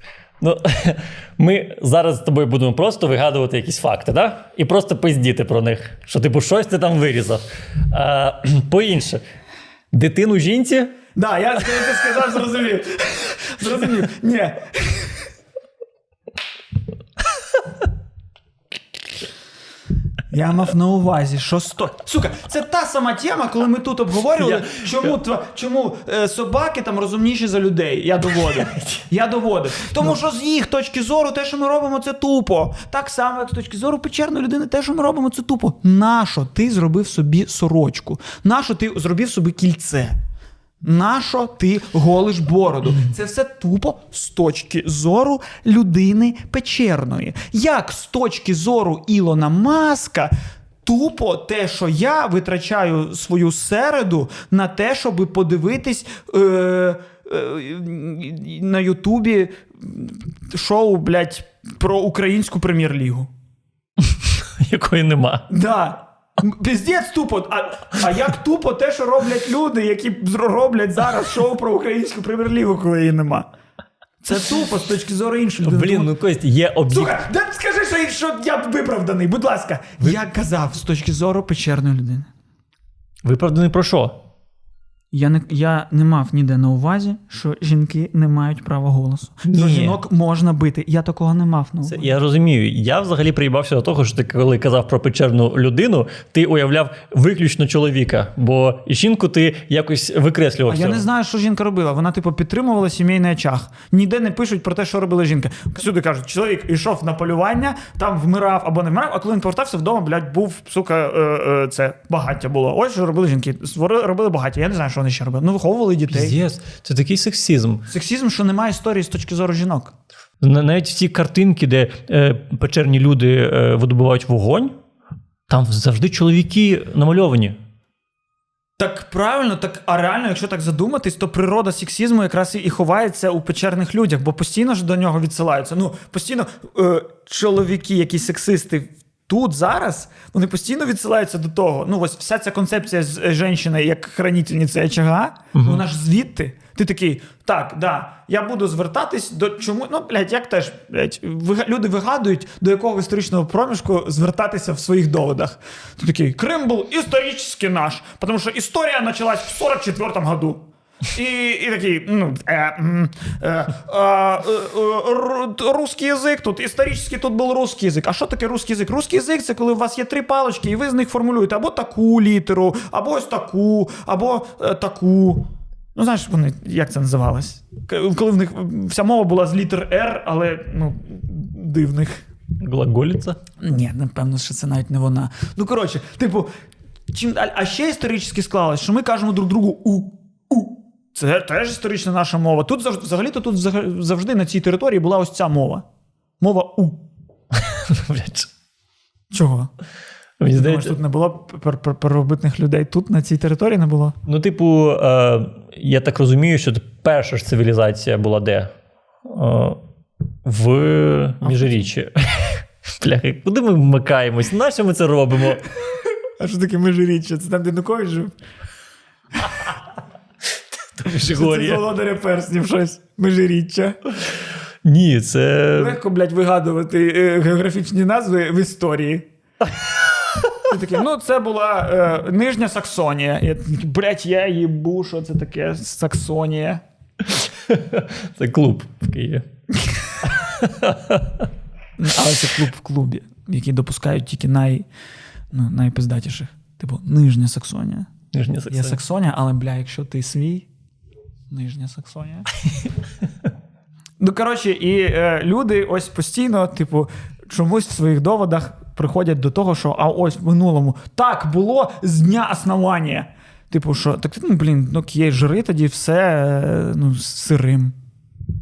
Ну, ми зараз з тобою будемо просто вигадувати якісь факти, да? І просто пиздіти про них. Що, типу, щось ти там вирізав. А, по-інше, дитину жінці. Да, я коли ти сказав, зрозумів. Зрозумів. Ні. Я мав на увазі, що сто. Сука, це та сама тема, коли ми тут обговорювали, Я- чому, тва- чому е, собаки там розумніші за людей. Я доводив. Я доводив. Тому що з їх точки зору, те, що ми робимо, це тупо. Так само, як з точки зору печерної людини, те, що ми робимо, це тупо. Нащо ти зробив собі сорочку? Нащо ти зробив собі кільце? Нащо ти голиш бороду? Це все тупо з точки зору людини печерної. Як з точки зору Ілона Маска, тупо те, що я витрачаю свою середу на те, щоб подивитись е, е, на Ютубі шоу, блядь, про українську прем'єр-лігу. Якої нема. Да. Піздець тупо. А, а як тупо те, що роблять люди, які роблять зараз шоу про українську прем'єр-лігу, коли її нема. Це тупо з точки зору іншої людини. Блін, ну Кость, є об'єкт. Сука, да скажи, що, що я виправданий, будь ласка. Я казав з точки зору печерної людини. Виправданий про що? Я не, я не мав ніде на увазі, що жінки не мають права голосу. Що жінок можна бити. Я такого не мав на увазі. Це, я розумію. Я взагалі приїбався до того, що ти коли казав про печерну людину, ти уявляв виключно чоловіка, бо жінку ти якось викреслював. А з я не знаю, що жінка робила. Вона, типу, підтримувала сімейний очаг. Ніде не пишуть про те, що робила жінка. Всюди кажуть, чоловік йшов на полювання, там вмирав або не вмирав, а коли він повертався вдома, блядь, був, сука, е, е, це багаття було. Ось що робили жінки. Робили багаття. Я не знаю, що вони ще робили. Ну, виховували дітей. Піздець, це такий сексизм. Сексізм, що немає історії з точки зору жінок. На- Навіть ці картинки, де е, печерні люди е, видобувають вогонь, там завжди чоловіки намальовані. Так правильно, так а реально, якщо так задуматись, то природа сексізму якраз і- і ховається у печерних людях, бо постійно ж до нього відсилаються. Ну, постійно е, чоловіки, які сексисти тут зараз, вони постійно відсилаються до того. Ну, ось вся ця концепція з е, жінки як хранительниці очага, вона ж звідти. Ти такий, так, да, я буду звертатись до чому. Ну, блядь, як теж, блядь, люди вигадують, до якого історичного проміжку звертатися в своїх доводах. Ти такий, Крим був історично наш, тому що історія почалась в 44-му году. І, і такий, ну, е, м, е, е, е, русский язик тут, історично тут був русский язик. А що таке русский язик? Русский язик це коли у вас є три палочки, і ви з них формулюєте або таку літеру, або ось таку, або таку. Ну, знаєш, вони як це називалось? Коли в них вся мова була з літер R, але ну, дивних. Глаголіця. Ні, напевно, що це навіть не вона. Ну, коротше, типу, чим, а, а ще історично склалось, що ми кажемо друг другу у. у. Це теж історична наша мова. Тут взагалі-то тут завжди на цій території була ось ця мова. Мова у. Чого? Мені здається, тут не було пер- пер- первобитних людей. Тут на цій території не було. ну, типу, е, я так розумію, що перша ж цивілізація була де? Е, в Міжріччі. Бляха, куди ми вмикаємось? Нащо ми це робимо? А що таке межиріччя? Це там, де Янукович жив? Це володаря перснів щось. Межиріччя. Ні, це. Легко, блядь, вигадувати е, географічні назви в історії. Ти такий, ну, це була е, Нижня Саксонія. Я блядь, я їбу, що це таке Саксонія. Це клуб в Києві. Але це клуб в клубі, який допускають тільки най, ну, найпиздатіших. Типу, Нижня Саксонія. Нижня Саксонія. Саксонія, але, бля, якщо ти свій, Нижня Саксонія. ну, коротше, і е, люди ось постійно, типу, чомусь в своїх доводах приходять до того, що а ось в минулому так було з дня основання. Типу, що так, ну, блін, ну є жири, тоді все е, ну, сирим.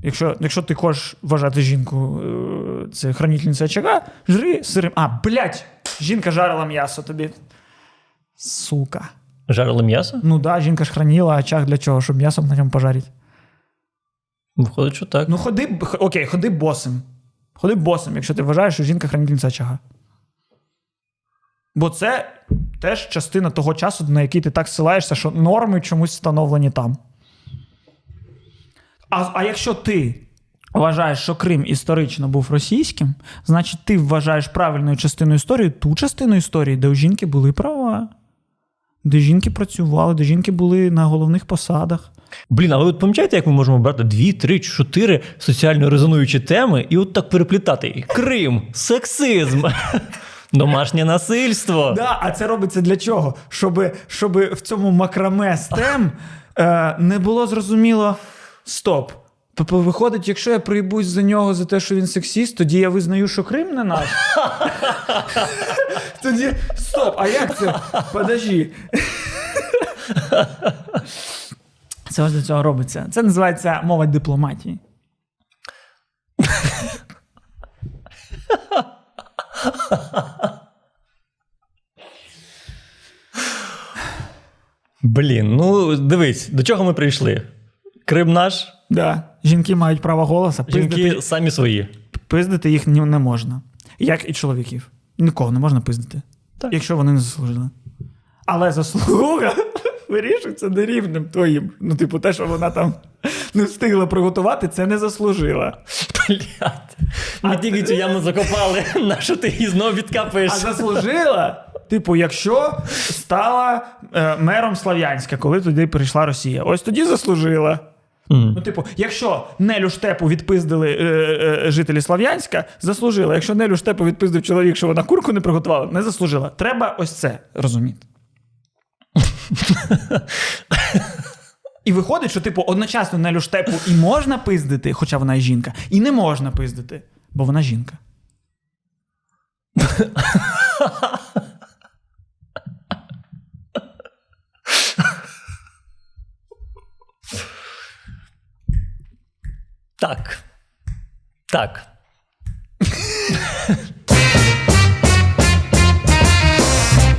Якщо, якщо ти хочеш вважати жінку, е, це хранительниця очага, жри сирим. А, блядь, жінка жарила м'ясо тобі. Сука. Жарили м'ясо? Ну да, жінка ж хранила очаг для чого, щоб м'ясом на ньому пожарити. Виходить, що так. Ну ходи, х- окей, ходи босим. Ходи босим, якщо ти вважаєш, що жінка хранительниця очага. Бо це теж частина того часу, на який ти так ссилаєшся, що норми чомусь встановлені там. А, а якщо ти вважаєш, що Крим історично був російським, значить ти вважаєш правильною частиною історії ту частину історії, де у жінки були права, де жінки працювали, де жінки були на головних посадах. Блін, а ви от пам'ятаєте, як ми можемо брати дві, три, чотири соціально резонуючі теми і от так переплітати їх? Крим, сексизм, домашнє насильство. Да, а це робиться для чого? Щоб, щоб в цьому макраме з тем е, не було зрозуміло стоп. Тобто виходить, якщо я приїбусь за нього за те, що він сексіст, тоді я визнаю, що Крим не наш. Тоді стоп, а як це? Подожди. Це ось для цього робиться. Це називається мова дипломатії. Блін, ну дивись, до чого ми прийшли? Крим наш, Да. Жінки мають право голосу, пиздити, самі свої. пиздити їх не можна. Як і чоловіків. Нікого не можна пиздити. Так. Якщо вони не заслужили. Але заслуга вирішується нерівним твоїм. Ну, типу, те, що вона там не встигла приготувати, це не заслужила. Блядь. Ми тільки цю яму закопали, на що ти її знову відкапаєш? А заслужила, типу, якщо стала е, мером Слав'янська, коли туди прийшла Росія. Ось тоді заслужила. Мгм. Ну, типу, якщо Нелю Штепу відпиздили е, е, жителі Слав'янська, заслужила. Якщо Нелю Штепу відпиздив чоловік, що вона курку не приготувала, не заслужила. Треба ось це розуміти. І виходить, що, типу, одночасно Нелю Штепу і можна пиздити, хоча вона і жінка, і не можна пиздити, бо вона жінка. Так. Так.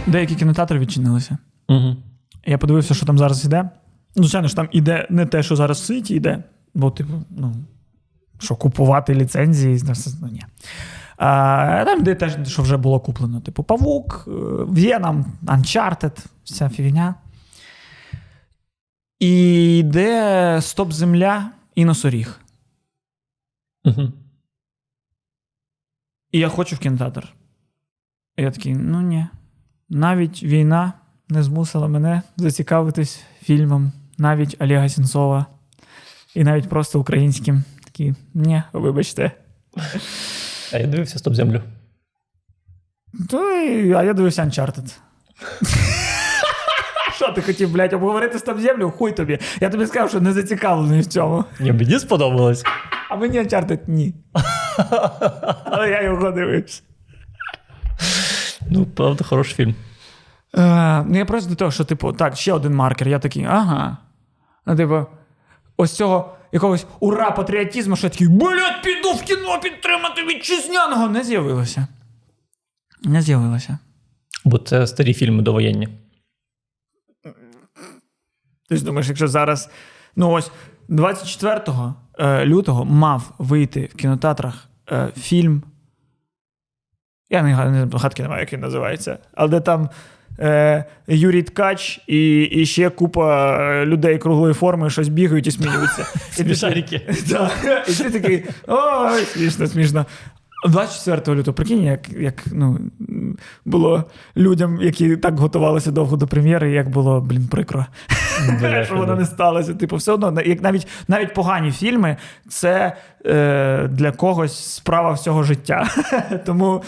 Деякі кінотеатри відчинилися. Угу. Я подивився, що там зараз іде. Ну, звичайно ж, там іде не те, що зараз в світі йде, бо, типу, ну, що купувати ліцензії, ну, ні. А, там йде те, що вже було куплено. Типу, Павук, е, В'єнам, Uncharted, вся фігня. І йде Стоп Земля і Носоріг. Угу. І я хочу в кінотеатр. І я такий, ну ні. Навіть війна не змусила мене зацікавитись фільмом, навіть Олега Сенцова, і навіть просто українським. Такі, ні, вибачте. А я дивився стоп землю. То а я дивився Uncharted. Що ти хотів, блядь, обговорити стоп землю? Хуй тобі. Я тобі сказав, що не зацікавлений в цьому. Ні, мені сподобалось. А мені Uncharted ні. Але я його дивився. Ну, правда, хороший фільм. Е, ну, я просто до того, що, типу, так, ще один маркер. Я такий, ага. Ну, типу, ось цього якогось ура патріотизму, що я такий, блядь, піду в кіно підтримати вітчизняного. Не з'явилося. Не з'явилося. Бо це старі фільми довоєнні. Ти ж думаєш, якщо зараз. Ну ось 24 е, лютого мав вийти в кінотеатрах е, фільм. Я не, га- не гадки немає, як він називається. Але де там е, Юрій Ткач і, і ще купа е, людей круглої форми щось бігають і сміються. І ти Смішарики. І ти такий, ой, смішно, смішно. 24 лютого, прикинь, як, як ну, було людям, які так готувалися довго до прем'єри, як було, блін, прикро. Що воно не сталося. Типу, все одно, як навіть, навіть погані фільми, це е, для когось справа всього життя. Тому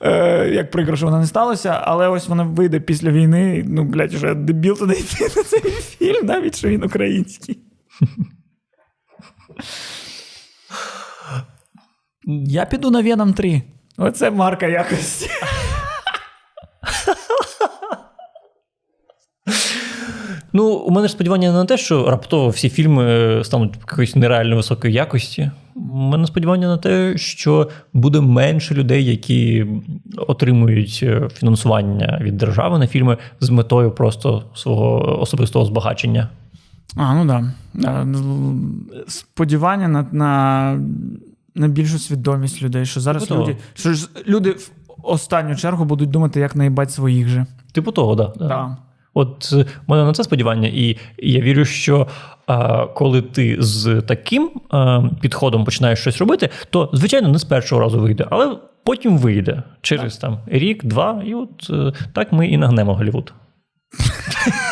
е, як прикро, що воно не сталося, але ось воно вийде після війни. Ну, блядь, вже дебіл туди йти на цей фільм, навіть що він український. Я піду на Веном 3. Оце марка якості. Ну, у мене ж сподівання не на те, що раптово всі фільми стануть якоїсь нереально високої якості. У мене сподівання на те, що буде менше людей, які отримують е, фінансування від держави на фільми з метою просто свого особистого збагачення. А, ну да. ну, Сподівання на, на, на більшу свідомість людей, що зараз люди, що люди останню чергу будуть думати, як наїбать своїх же. Типу того, так. Да, Да. От е, в мене на це сподівання, і я вірю, що а, коли ти з таким а, підходом починаєш щось робити, то звичайно не з першого разу вийде, але потім вийде через там рік, два, і от е, так ми і нагнемо Голлівуд.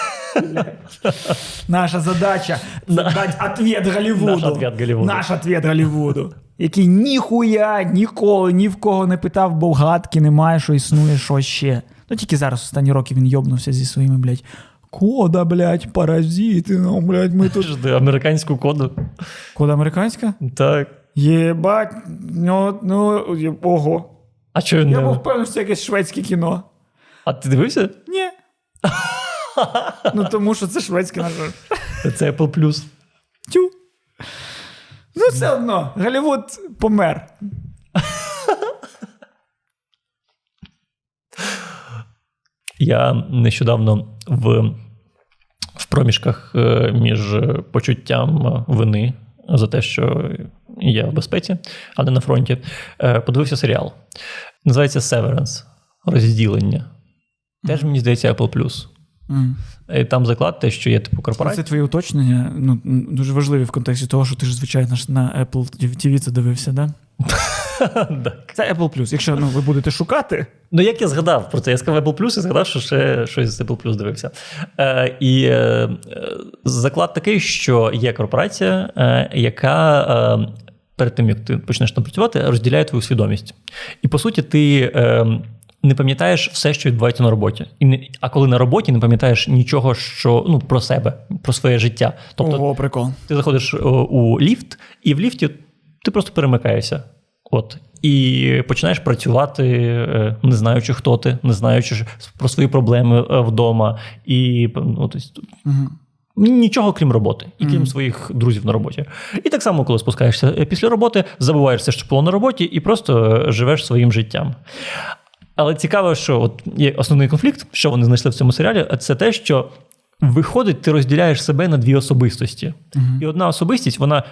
Наша задача це дати ответ Голлівуду. Наш ответ Голлівуду. Наш ответ Голлівуду. Який ніхуя ніколи ні в кого не питав, бо вгадки немає, що існує що ще. Ну тільки зараз останні роки він йобнувся зі своїми, блядь. Кода, блядь, паразити, ну, блядь, ми тут. Ж, Американську коду. Кода американська? Так. Єбать, ну, ну, ого. А що Я не? був впевнений, що це якесь шведське кіно. А ти дивився? Ні. ну тому що це шведське, на. Це Apple Plus. Тю. Ну, все одно, Голлівуд помер. Я нещодавно в, в проміжках е, між почуттям вини за те, що я в безпеці, а не на фронті, е, подивився серіал. Називається Severance розділення. Теж мені здається Apple Plus. І там заклад те, що є типу корпорація. Це твої уточнення ну, дуже важливі в контексті того, що ти ж, звичайно, на Apple TV це дивився, да? Так. Це Apple Plus. Якщо ну, ви будете шукати, Ну, як я згадав про це, я сказав Apple Plus і згадав, що ще щось з Apple Plus дивився. Е, і е, е, заклад такий, що є корпорація, е, яка е, перед тим, як ти почнеш там працювати, розділяє твою свідомість. І по суті, ти. Е, не пам'ятаєш все, що відбувається на роботі. І не, а коли на роботі не пам'ятаєш нічого, що ну про себе, про своє життя. Тобто ого, прикол. ти заходиш о, у ліфт, і в ліфті ти просто перемикаєшся. От. І починаєш працювати, е, не знаючи, хто ти, не знаючи про свої проблеми е, вдома. І ну, тобто, Угу. Нічого крім роботи, і крім своїх друзів на роботі. І так само, коли спускаєшся е, після роботи, забуваєш все, що було на роботі, і просто е, живеш своїм життям. Але цікаво, що от є основний конфлікт, що вони знайшли в цьому серіалі, це те, що виходить, ти розділяєш себе на дві особистості. І одна особистість, вона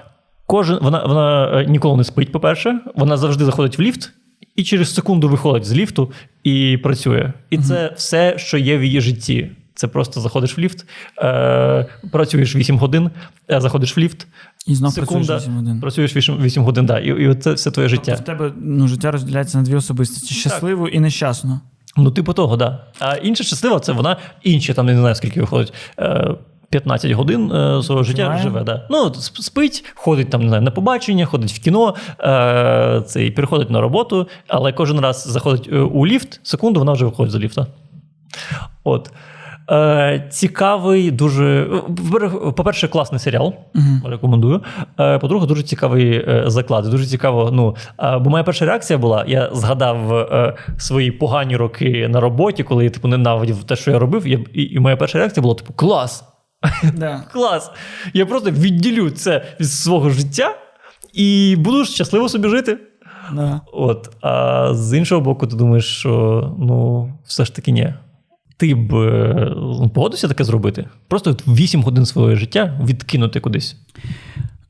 кожен, вона, вона е, ніколи не спить, по-перше, вона завжди заходить в ліфт. І через секунду виходить з ліфту і працює. І це все, що є в її житті. Це просто заходиш в ліфт, е, працюєш 8 годин, е, заходиш в ліфт, І знов секунда, працюєш 8 годин. працюєш 8, 8 годин, да, і, і це все твоє життя. Тобто в тебе ну, життя розділяється на дві особистості: щасливу і нещасну. Ну, типу того, да. А інша щаслива, це вона інші, там не знаю, скільки виходить. е, 15 годин е, свого життя Почуває? живе. Да. Ну, спить, ходить там, не знаю, на побачення, ходить в кіно, е, це, і переходить на роботу, але кожен раз заходить е, у ліфт, секунду, вона вже виходить з ліфта. От. Е, цікавий, дуже. по-перше- класний серіал. Рекомендую. Е, по-друге, дуже цікавий е, заклад. Дуже цікаво. Ну, е, бо моя перша реакція була: я згадав е, свої погані роки на роботі, коли я типу ненавидів те, що я робив. Я, і, і моя перша реакція була: типу, клас! Да. Клас! Я просто відділю це від свого життя і буду щасливо собі жити. Да. От, а з іншого боку, ти думаєш, що ну, все ж таки ні. Ти б е, погодився таке зробити? Просто 8 годин свого життя відкинути кудись.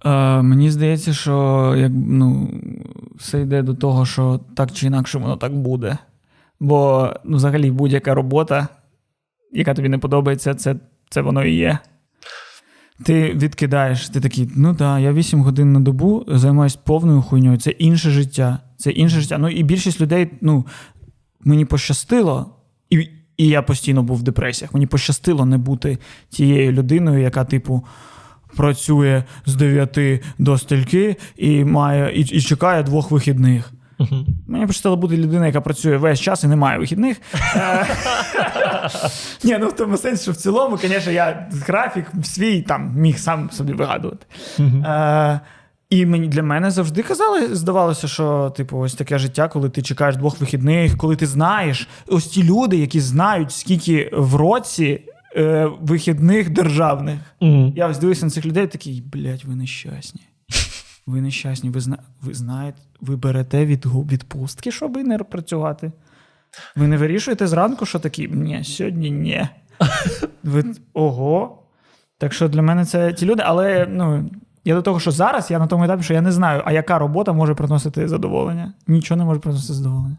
Е, мені здається, що як, ну, все йде до того, що так чи інакше воно так буде. Бо ну, взагалі будь-яка робота, яка тобі не подобається, це, це воно і є. Ти відкидаєш, ти такий, ну так, я 8 годин на добу займаюся повною хуйньою. Це інше життя. Це інше життя. Ну і більшість людей, ну, мені пощастило, і, я постійно був в депресіях. Мені пощастило не бути тією людиною, яка, типу, працює з 9 до стільки і має, і, і чекає двох вихідних. Мгм. Мені пощастило бути людина, яка працює весь час і не має вихідних. Ні, ну в тому сенсі, що в цілому, звісно, я графік свій там міг сам собі вигадувати. І мені для мене завжди казали, здавалося, що типу, ось таке життя, коли ти чекаєш двох вихідних, коли ти знаєш, ось ті люди, які знають, скільки в році е, вихідних державних. Мгм. Я ось дивився на цих людей, такий, блядь, ви нещасні. Ви нещасні, ви, зна... ви знаєте, ви берете від... відпустки, щоб не працювати. Ви не вирішуєте зранку, що такі, ні, сьогодні ні. Ви... Ого. Так що для мене це ті люди, але ну, я до того, що зараз я на тому етапі, що я не знаю, а яка робота може приносити задоволення. Нічого не може приносити задоволення.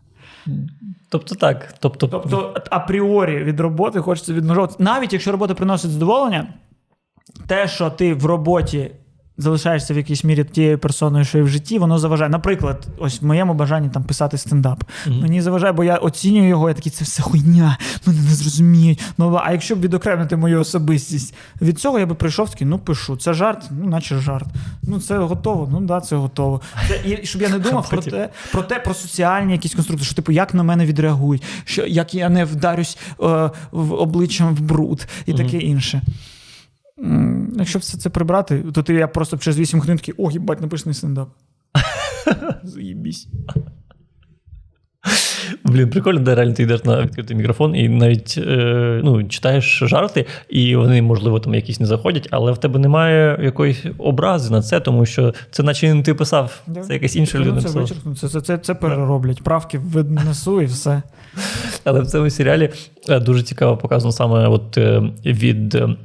Тобто так. Тобто, Тобто, апріорі від роботи хочеться відмежовувати. Навіть якщо робота приносить задоволення, те, що ти в роботі залишаєшся в якійсь мірі тією персоною, що і в житті, воно заважає. Наприклад, ось в моєму бажанні там писати стендап. Мгм. Мені заважає, бо я оцінюю його, я такий, це все хуйня, мене не зрозуміють. Ну, а якщо б відокремити мою особистість від цього, я би прийшов такий, ну пишу. Це жарт, ну наче жарт. Ну це готово. Ну да, це готово. Це, і щоб я не думав про те, про те, про соціальні якісь конструкти, що типу, як на мене відреагують, що як я не вдарюсь е, в обличчям в бруд і таке інше. Якщо все це прибрати, то ти я просто через 8 хвилин такий, о, їбать, написаний стендап. Заїбісь. Блін, прикольно, де реально ти йдеш на відкритий мікрофон і навіть е, ну, читаєш жарти, і вони, можливо, там якісь не заходять, але в тебе немає якоїсь образи на це, тому що це наче не ти писав, це якась інша людина це, вичеркну, це, це, це, це перероблять. Правки віднесу і все. Але в цьому серіалі е, дуже цікаво показано саме от, е, від е,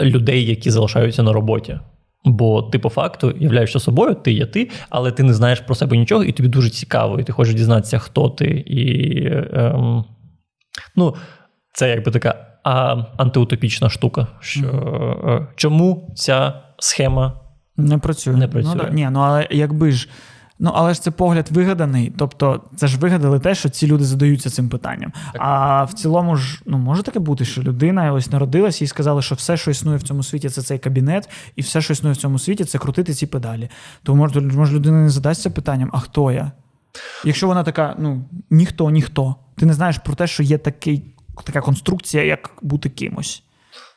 людей, які залишаються на роботі. Бо ти по факту являєшся собою, ти є ти, але ти не знаєш про себе нічого, і тобі дуже цікаво, і ти хочеш дізнатися, хто ти. І, ем, ну, це якби така а, антиутопічна штука. Що, е, чому ця схема Не працює. Не працює. Ну, да. Ні, ну але якби ж. Ну, але ж це погляд вигаданий. Тобто, це ж вигадали те, що ці люди задаються цим питанням. А в цілому ж ну може таке бути, що людина ось народилася і сказала, що все, що існує в цьому світі, це цей кабінет, і все, що існує в цьому світі, це крутити ці педалі. То може, може людина не задасться питанням, а хто я? Якщо вона така, ну ніхто, ніхто. Ти не знаєш про те, що є такий, така конструкція, як бути кимось.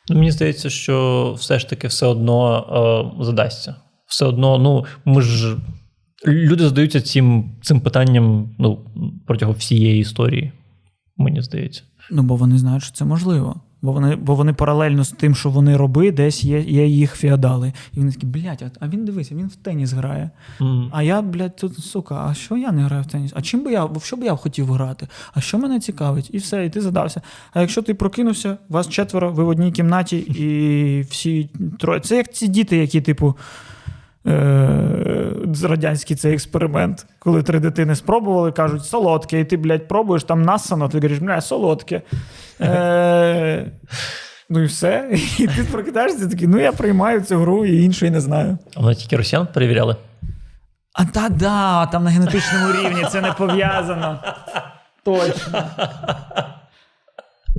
Ну, мені здається, що все ж таки все одно е, задасться. Все одно, ну, ми ж. Люди задаються цим, цим питанням ну, протягом всієї історії, мені здається. Ну, бо вони знають, що це можливо. Бо вони, бо вони паралельно з тим, що вони роби, десь є, є їх феодали. І вони такі, блядь, а- він дивися, він в теніс грає. М. А я, блядь, тут, сука, а що я не граю в теніс? А чим би я, в що б я хотів грати? А що мене цікавить? І все, і ти задався. А якщо ти прокинувся, вас четверо, ви в одній кімнаті, і всі троє. Це як ці діти, які, типу. Е, радянський цей експеримент, коли три дитини спробували, кажуть, солодке, і ти, блядь, пробуєш там насано, ти говориш, бля, солодке. Е, ну і все. І ти прокидаєшся такий, ну я приймаю цю гру і іншої не знаю. А вони тільки росіян перевіряли. А та да, там на генетичному рівні це не пов'язано. Точно.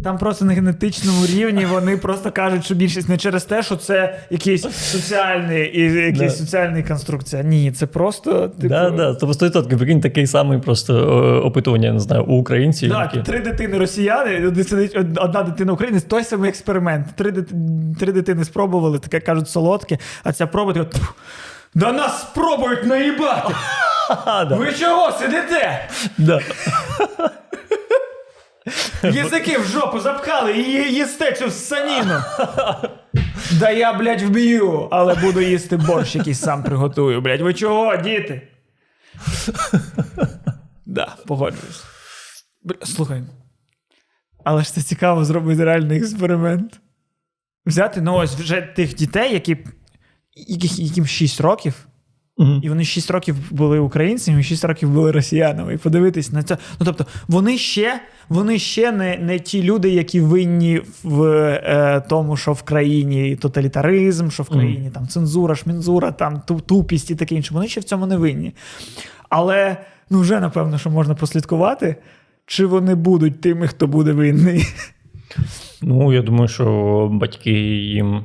Там просто на генетичному рівні вони просто кажуть, що більшість не через те, що це якийсь соціальний і якийсь Да. соціальний конструкція. Ні, це просто типу. Да, да, тобто 100%, прикинь, такий самий просто е, опитування, не знаю, у українців. Да, які- три дитини росіяни, сидить, одна дитина українець, той самий експеримент. Три, дит- три дитини спробували, таке кажуть солодке, а ця проба така. «Тьфу, Да нас спробують наїбати! Ви чого сидите? да. Язики в жопу запхали і їсте цю саніну. Да я, блядь, вб'ю, але буду їсти борщ, який сам приготую, блядь. Ви чого, діти? Да, погоджуюсь. Слухай. Але ж це цікаво зробити реальний експеримент. Взяти, ну ось вже тих дітей, які, яких, яким 6 років, Мгм. І вони 6 років були українцями, 6 років були росіянами. І подивитись на це. Ну тобто, вони ще, вони ще не, не ті люди, які винні в е, тому, що в країні тоталітаризм, що в країні там цензура, шмінзура, там тупість і таке інше. Вони ще в цьому не винні. Але ну вже напевно, що можна прослідкувати, чи вони будуть тими, хто буде винний. Ну, я думаю, що батьки їм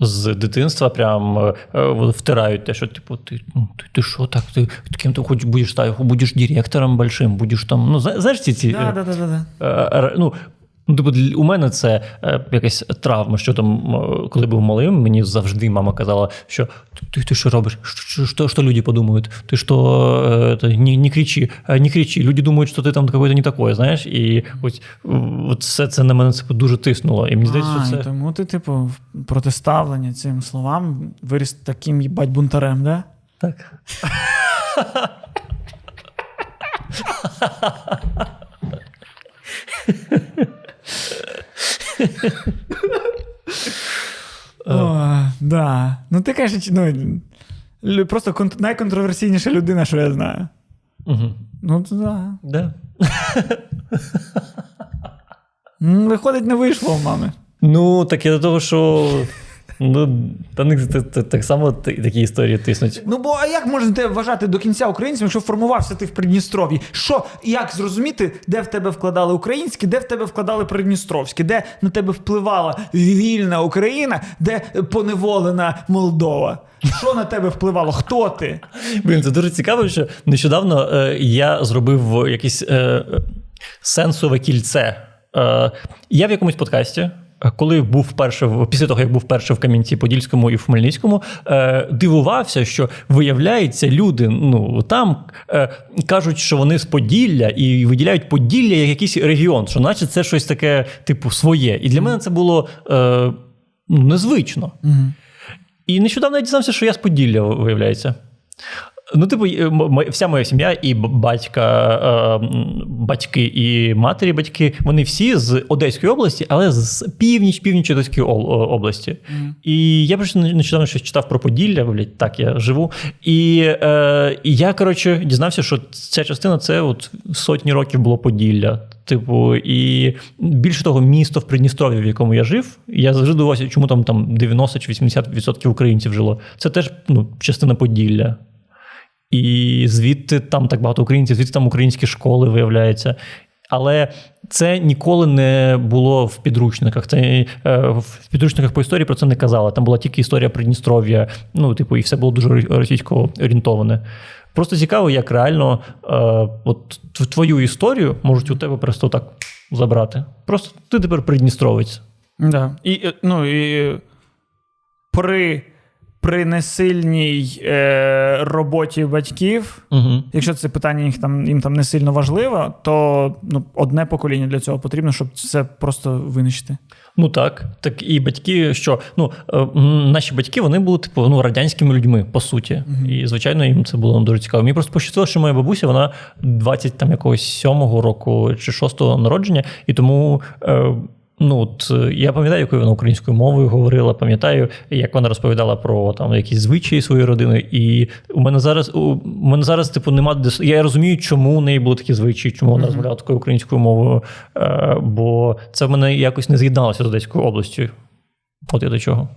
з дитинства прям е, е, втирають те, що типу, ти, ну, ти, ти що так, ти ким ти хоч будеш стати, будеш директором большим, будеш там. Ну, зна- знаєш ці ці. Да, е, да, да, да, ну, ну, типу, для- у мене це е, якась травма, що там, коли був малим, мені завжди мама казала, що ти, ти що робиш? Що, що, що люди подумають? Ти що е, не, не кричи, е, не кричи. Люди думають, що ти там какой-то не такой, знаєш, і ось от все це на мене типу, дуже тиснуло. І мені здається, що це. тому ти, типу, протиставлення цим словам виріс таким їбать бунтарем, да? Так. О, да. Ну ти кажеш, ну, просто кон- найконтроверсійніша людина, що я знаю. Угу. Ну, то да. Да. Виходить, не вийшло у мами. Ну, так я до того, що. Ну, та них та- та- так само такі історії тиснуть. Ну бо а як можна тебе вважати до кінця українцем, якщо формувався ти в Придністров'ї? Що, як зрозуміти, де в тебе вкладали українське, де в тебе вкладали придністровське, де на тебе впливала вільна Україна, де поневолена Молдова? Що на тебе впливало? Хто ти? Блін, це дуже цікаво, що нещодавно е, я зробив якесь е, е, сенсове кільце. Е, я в якомусь подкасті. Е, Коли був вперше, після того, як був вперше в Кам'янці-Подільському і в Хмельницькому, е, дивувався, що виявляється, люди ну там е, кажуть, що вони з Поділля і виділяють Поділля як якийсь регіон, що наче це щось таке, типу, своє. І для мене це було е, ну, незвично. І нещодавно я дізнався, що я з Поділля, виявляється. Ну, типу, е, вся моя сім'я, і батька, е, батьки, і матері батьки, вони всі з Одеської області, але з північ, північ Одеської о- області. І я просто нещодавно щось читав про Поділля, блядь, так я живу. І, е, я, коротше, дізнався, що ця частина це от сотні років було Поділля. Типу, і більше того, місто в Придністров'ї, в якому я жив, я завжди дивувався, чому там, там 90 чи 80% українців жило. Це теж ну, частина Поділля. І звідти там так багато українців, звідти там українські школи виявляється. Але це ніколи не було в підручниках. Це е, в підручниках по історії про це не казали. Там була тільки історія Придністров'я. Ну, типу, і все було дуже російсько орієнтоване. Просто цікаво, як реально е, от твою історію можуть у тебе просто так забрати. Просто ти тепер придністровець. Да. І, е, ну, і при, при несильній е, роботі батьків, Угу. якщо це питання їх там, їм там не сильно важливо, то ну, одне покоління для цього потрібно, щоб це просто винищити. Ну так, так і батьки, що ну е, наші батьки вони були типу ну радянськими людьми, по суті. І звичайно, їм це було дуже цікаво. Мені просто пощастило, що моя бабуся вона 20 там якогось сьомого року чи шостого народження, і тому. Е, Ну, от е, я пам'ятаю, якою вона українською мовою говорила, пам'ятаю, як вона розповідала про там якісь звичаї своєї родини. І у мене зараз у мене зараз, типу, нема дис... Я розумію, чому у неї були такі звичаї, чому вона розмовляла такою українською мовою. Е, бо це в мене якось не з'єдналося з Одеською областю. От я до чого.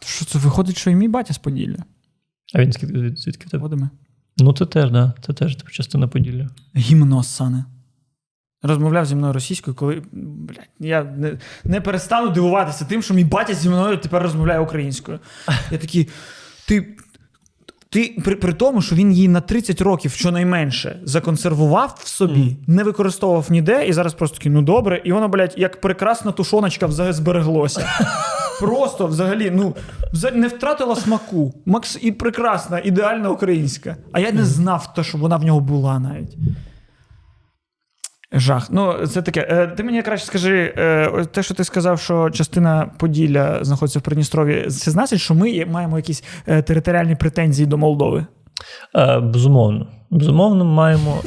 Що це виходить, що і мій батя з Поділля? А він звідки, звідки в тебе? Водиме. Ну, це теж, да. Це теж типу, частина Поділля. Гімно сане. Розмовляв зі мною російською, коли блядь, я не, не перестану дивуватися тим, що мій батя зі мною тепер розмовляє українською. Я такий, ти. Ти при, при тому, що він її на 30 років щонайменше законсервував в собі, не використовував ніде, і зараз просто такий, ну добре, і воно, блядь, як прекрасна тушоночка взагалі збереглося. Просто взагалі, ну, взагалі не втратила смаку. Макс і прекрасна, ідеальна українська. А я не знав те, що вона в нього була навіть. Жах. Ну, це таке. Е, Ти мені краще скажи, е, те, що ти сказав, що частина Поділля знаходиться в Придністров'ї, це значить, що ми маємо якісь е, територіальні претензії до Молдови. Е, безумовно. Безумовно, маємо.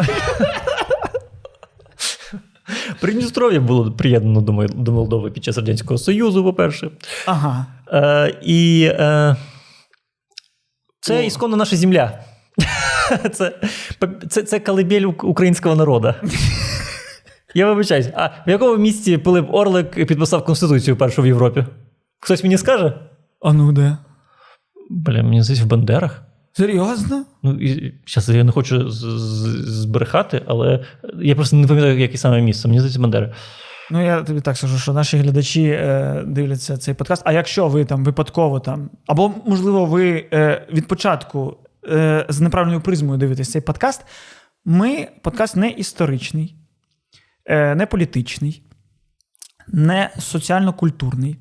Придністров'я було приєднано до Молдови під час Радянського Союзу, по-перше. Ага. Е, і е, Це О. ісконно наша земля. Це, це, це колыбель українського народу. Я вибачаюсь, а в якому місті Пилип Орлик підписав Конституцію першу в Європі? Хтось мені скаже? А ну де? Бля, мені здається, в Бандерах. Серйозно? Ну, і зараз я не хочу з- з- збрехати, але я просто не пам'ятаю, яке саме місце. Мені здається, Бандери. Ну, я тобі так скажу, що наші глядачі е, дивляться цей подкаст. А якщо ви там випадково там, або можливо, ви е, від початку е, з неправильною призмою дивитесь цей подкаст, ми подкаст не історичний, не політичний, не соціально-культурний.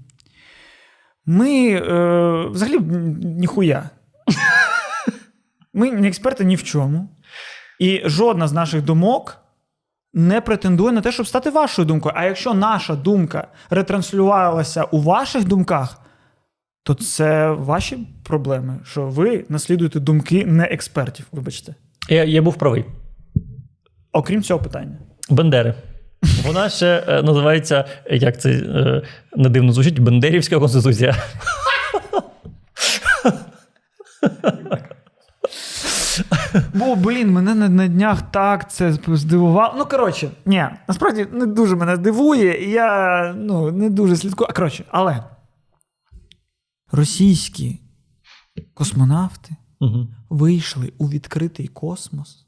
Ми е, взагалі ніхуя. Ми не експерти ні в чому. І жодна з наших думок не претендує на те, щоб стати вашою думкою. А якщо наша думка ретранслювалася у ваших думках, то це ваші проблеми, що ви наслідуєте думки не експертів. Вибачте. Я, я був правий. Окрім цього питання. Бандери. Вона ще е, називається, як це е, не дивно звучить, Бандерівська конституція. Бо, блін, мене на, на днях так це здивувало. Ну, коротше, ні, насправді не дуже мене дивує, і я ну, не дуже слідкую. А коротше, але російські космонавти Угу. вийшли у відкритий космос,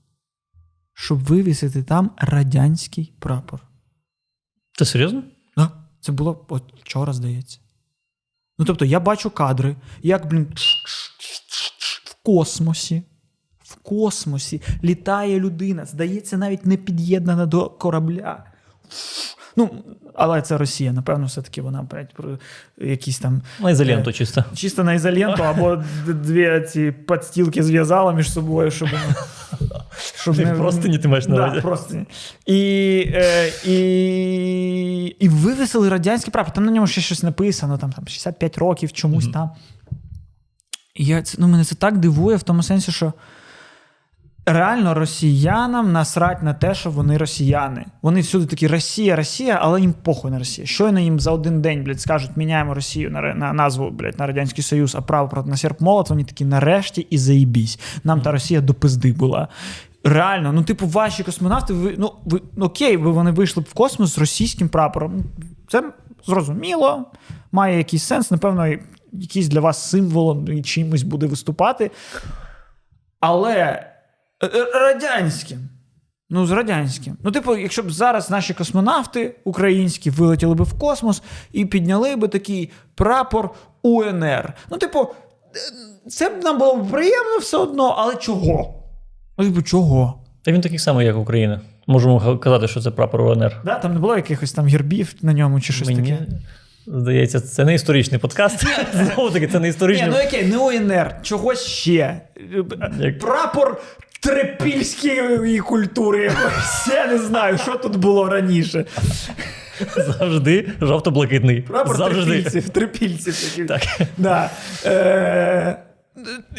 щоб вивісити там радянський прапор. Це серйозно? Да? Це було от вчора, здається. Ну, тобто, я бачу кадри, як, блін, в космосі. В космосі літає людина, здається, навіть не під'єднана до корабля. Ну, але це Росія, напевно, все-таки вона блядь, про якісь там На ізоленту чисто. чисто на ізоленту, або дві ці подстілки зв'язала між собою, щоб, щоб Ти простині ти маєш на да, увазі? простині. І, е, і, і вивесили радянський прапор. Там на ньому ще щось написано, там, там 65 років чомусь там. І я, ну, мене це так дивує в тому сенсі, що реально росіянам насрать на те, що вони росіяни. Вони всюди такі Росія, Росія, але їм похуй на Росію. Щойно їм за один день, блядь, скажуть, міняємо Росію на, на назву, блядь, на Радянський Союз, а право проти на серп молот, вони такі нарешті і заїбісь. Нам та Росія до пизди була. Реально, ну, типу, ваші космонавти, ви, ну, ви, ну, окей, ви вони вийшли б в космос з російським прапором. Це зрозуміло, має якийсь сенс, напевно, якийсь для вас символом чимось буде виступати. Але е, е, радянським. Ну, з радянським. Ну, типу, якщо б зараз наші космонавти українські вилетіли би в космос і підняли би такий прапор УНР. Ну, типу, е, це б нам було б приємно все одно, але чого? Ну, типу, чого? Та він такий самий, як Україна. Можемо казати, що це прапор УНР. Да? Там не було якихось там гербів на ньому чи щось Мені таке. здається, це не історичний подкаст. Знову таки, це не Ні, історичний. ну окей, не УНР, чогось ще. Як- Прапор трипільської культури якоїсь. Я не знаю, що тут було раніше. Завжди жовто-блакитний. Прапор Завжди. трипільців, трипільців. Так. Да. Е,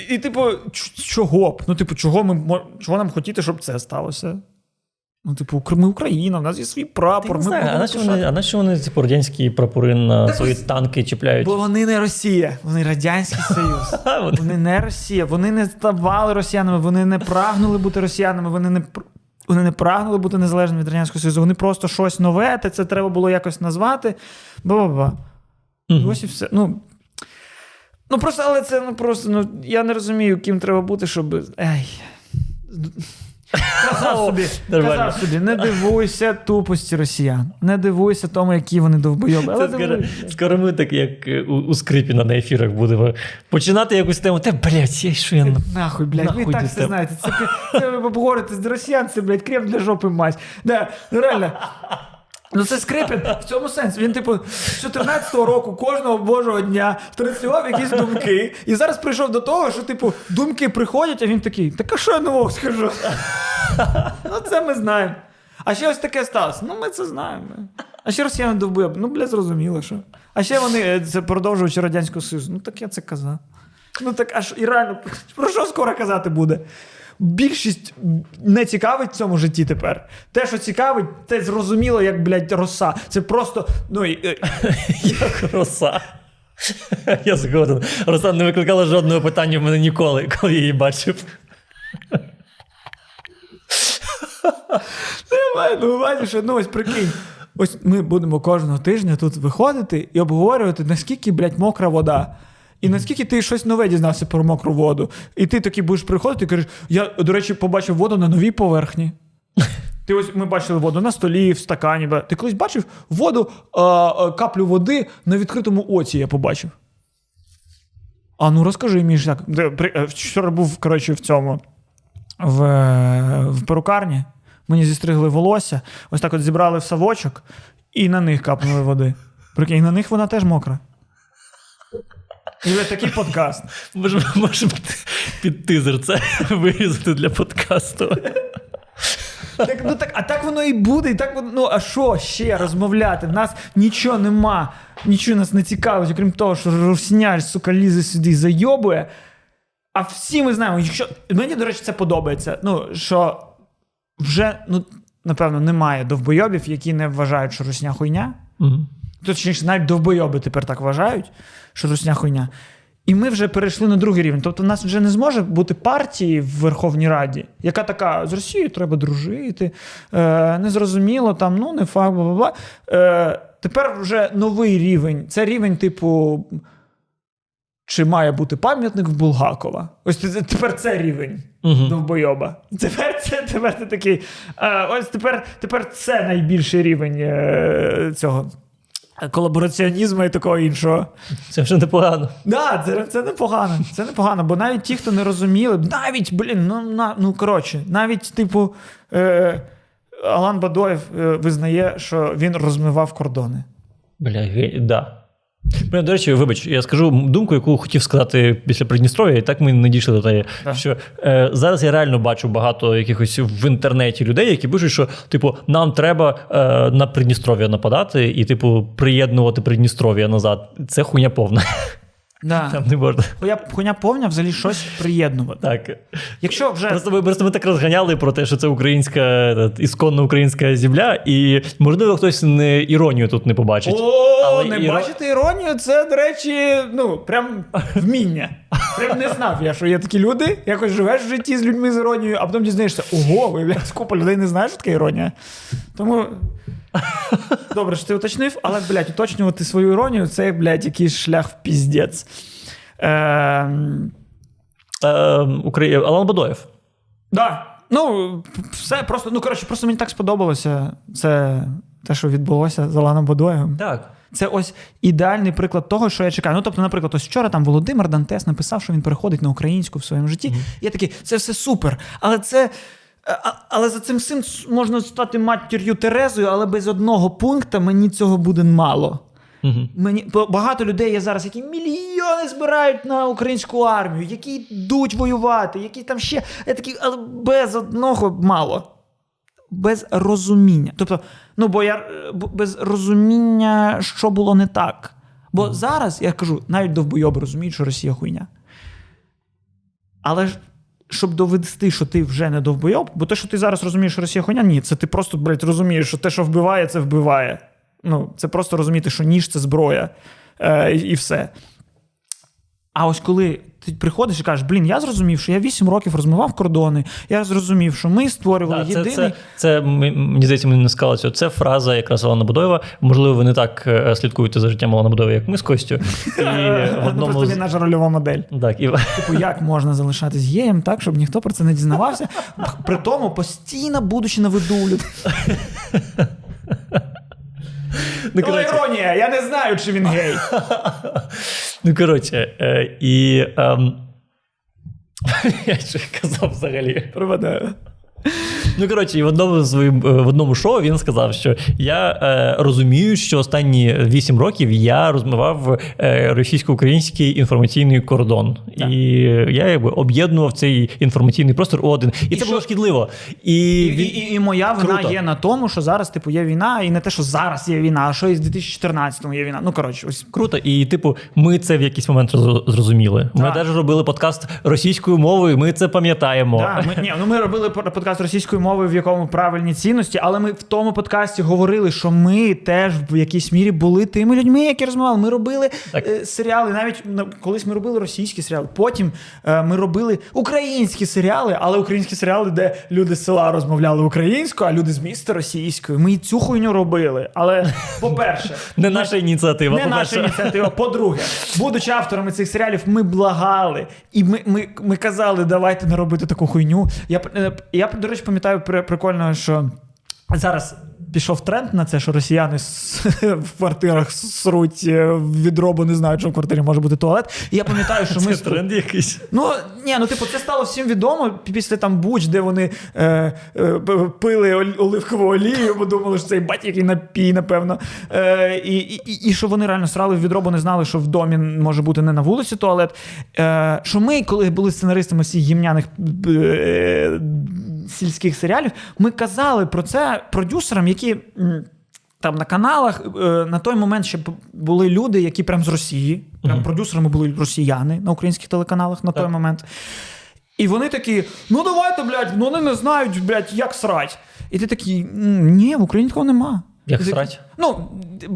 і, типу, чого б? Ну, типу, чого, ми, чого нам хотіти, щоб це сталося? Ну, типу, ми Україна, в нас є свій прапор. Ми знаю, а на що вони, а на що вони типу, радянські прапори на свої танки чіпляють? Бо вони не Росія, вони Радянський Союз. Вони- не Росія, вони не ставали росіянами, вони не прагнули бути росіянами, вони не вони не прагнули бути незалежними від Радянського Союзу. Вони просто щось нове, та це треба було якось назвати. Ба-ба-ба. І Ось і все. Ну, ну просто, але це ну просто, ну я не розумію, ким треба бути, щоб. Ей. Казав собі, казав собі, не дивуйся тупості росіян, не дивуйся тому, які вони довбойоби. Але скоро, скоро ми так, як е, у, у Скрипіна на ефірах будемо починати якусь тему. Та, блядь, я що я на- Нахуй, блядь, Нахуй ви так все там. знаєте. Це, це ви обговорите з росіян, це, блядь, крем для жопи мать. Да, реально. Ну це Скрипін в цьому сенсі. Він, типу, з 14-го року кожного божого дня транслював якісь думки. І зараз прийшов до того, що, типу, думки приходять, а він такий, так а що я нового скажу? Ну, це ми знаємо. А ще ось таке сталося. Ну, ми це знаємо. А ще росіяни довбили. Ну, бля, зрозуміло, що. А ще вони е, це продовжуючи Радянського Союзу. Ну, так я це казав. Ну так аж і реально, про що скоро казати буде? Більшість не цікавить в цьому житті тепер. Те, що цікавить, це зрозуміло, як, блядь, роса. Це просто. Ну, е, як роса. Я згоден. Руслан не викликала жодного питання в мене ніколи, коли я її бачив. Маю на увазі, що ну ось прикинь. Ось ми будемо кожного тижня тут виходити і обговорювати, наскільки, блядь, мокра вода. І наскільки ти щось нове дізнався про мокру воду. І ти такий будеш приходити і кажеш: я, до речі, побачив воду на новій поверхні. Ти ось ми бачили воду на столі, в стакані. Ти колись бачив воду, а, а, каплю води на відкритому оці я побачив. А ну розкажи, Міш, як. Де, при- е, Вчора був, коротше, в цьому в, в перукарні. Мені зістригли волосся, ось так от зібрали в совочок і на них капнули води. Прикинь, на них вона теж мокра. І такий подкаст. Може, може під тизер це вирізати для подкасту. Так, ну так, а так воно і буде, і так воно. Ну а що ще розмовляти? В нас нічого нема, нічого нас не цікавить, окрім того, що русняр, сука, лізе сюди і зайобує. А всі ми знаємо, якщо. Мені, до речі, це подобається. Ну, що вже, ну, напевно, немає довбойобів, які не вважають, що русня хуйня. Мгм. Точніше, навіть довбойоби тепер так вважають, що русня хуйня. І ми вже перейшли на другий рівень. Тобто, в нас вже не зможе бути партії в Верховній Раді, яка така: з Росією треба дружити, е, незрозуміло, там, ну, не факт, бла бла бла. Е, тепер вже новий рівень. Це рівень, типу. Чи має бути пам'ятник в Булгакова? Ось тепер це рівень Мгм. довбойоба. Тепер це тепер ти такий. Е, ось тепер, тепер це найбільший рівень е, цього колабораціонізму і такого іншого. Це вже непогано. Да, це, це непогано. Це непогано, бо навіть ті, хто не розуміли, навіть, блін, ну, на, ну коротше, навіть, типу, е, Алан Бадоєв е, визнає, що він розмивав кордони. Бля, да. Бля, до речі, вибач, я скажу думку, яку хотів сказати після Придністров'я, і так ми не дійшли до неї. Так. Що е, зараз я реально бачу багато якихось в інтернеті людей, які пишуть, що типу, нам треба е, на Придністров'я нападати і, типу, приєднувати Придністров'я назад. Це хуйня повна. Да. Там не можна. Хуя, хуйня повня взагалі щось приєднувати. Так. Якщо вже Просто ми, просто ми так розганяли про те, що це українська, ісконно українська земля, і можливо хтось не іронію тут не побачить. О, Але не іро- бачити іронію, це, до речі, ну, прям вміння. Прям не знав я, що є такі люди. Якось живеш в житті з людьми з іронією, а потім дізнаєшся, ого, виявляється, купа людей не знає, що таке іронія. Тому. Добре, що ти уточнив, але, блядь, уточнювати свою іронію це, блядь, якийсь шлях в піздець. Ем, Е, Украї... Алан Бадоєв. Да. Ну, все просто, ну коротше, просто мені так сподобалося. Це те, що відбулося з Аланом Бодоєм. Так. Це ось ідеальний приклад того, що я чекаю. Ну, тобто, наприклад, ось вчора там Володимир Дантес написав, що він переходить на українську в своєму житті. Я такий, це все супер. Але це. А- Але за цим всім можна стати матір'ю Терезою, але без одного пункту мені цього буде мало. Угу. Мені багато людей є зараз, які мільйони збирають на українську армію, які йдуть воювати, які там ще я такий, але без одного мало. Без розуміння. Тобто, ну бо я е, без розуміння, що було не так. Бо зараз я кажу, навіть довбойоби розуміють, що Росія хуйня. Але ж щоб довести, що ти вже не довбойоб, бо те, що ти зараз розумієш, що Росія хуйня, ні, це ти просто, блядь, розумієш, що те, що вбиває, це вбиває. Ну, це просто розуміти, що ніж це зброя, е, і, все. А ось коли ти приходиш і кажеш, блін, я зрозумів, що я 8 років розмивав кордони, я зрозумів, що ми створювали Да, це, єдиний. це, це, м- мені здається, мені не сказали цього. Це фраза якраз Алана Будоєва. Можливо, ви не так е, слідкуєте за життям Алана Будоєва, як ми з Костю. І в одному просто він наша рольова модель. Так, і... Типу, як можна залишатись геєм так, щоб ніхто про це не дізнавався, при тому постійно будучи на виду. Ну, коротше, іронія, я не знаю, чи він гей. ну, коротше, е, і... ем, Я ще казав взагалі. Приведе. Ну, коротше, і в одному своїм е, в одному шоу він сказав, що я е, розумію, що останні 8 років я розмивав е, російсько-український інформаційний кордон. Так. І я якби об'єднував цей інформаційний простор у один. І, це що- було шкідливо. І, І, і, і моя вина Круто. є на тому, що зараз, типу, є війна, і не те, що зараз є війна, а що і з 2014-му є війна. Ну, коротше, ось. Круто, і типу, ми це в якийсь момент роз- зрозуміли. Ми Так. теж робили подкаст російською мовою, ми це пам'ятаємо. Да, ми, ні, ну ми робили под- подкаст російською мови, в якому правильні цінності, але ми в тому подкасті говорили, що ми теж в якійсь мірі були тими людьми, які розмовляли. Ми робили е, серіали, навіть на- колись ми робили російські серіали. Потім е, ми робили українські серіали, але українські серіали, де люди з села розмовляли українською, а люди з міста російською. Ми цю хуйню робили. Але, по-перше, Не наша ініціатива, не наша ініціатива. По-друге, будучи авторами цих серіалів, ми благали. І ми, ми, ми казали, давайте не робити таку хуйню. Я, е, я до речі, пам'ятаю прикольно, що зараз. Пішов тренд на це, що росіяни в квартирах сруть е, в відро, бо не знають, що в квартирі може бути туалет. І я пам'ятаю, що ми Це тренд якийсь. Ну ні, ну типу, це стало всім відомо після там буч, де вони е, е, пили оливкову олію, бо думали, що цей бать який напій, напевно. Е, і, і, і що вони реально срали в відро, бо не знали, що в домі може бути не на вулиці туалет. Е, що ми, коли були сценаристами всіх гімняних е, сільських серіалів, ми казали про це продюсерам, які. Там на каналах е, на той момент ще були люди, які прям з Росії, прям продюсерами були росіяни на українських телеканалах на той момент. І вони такі: ну давайте, блядь, ну вони не знають, блядь, як срать. І ти такий, ні, в Україні такого нема. Як срать? Ну,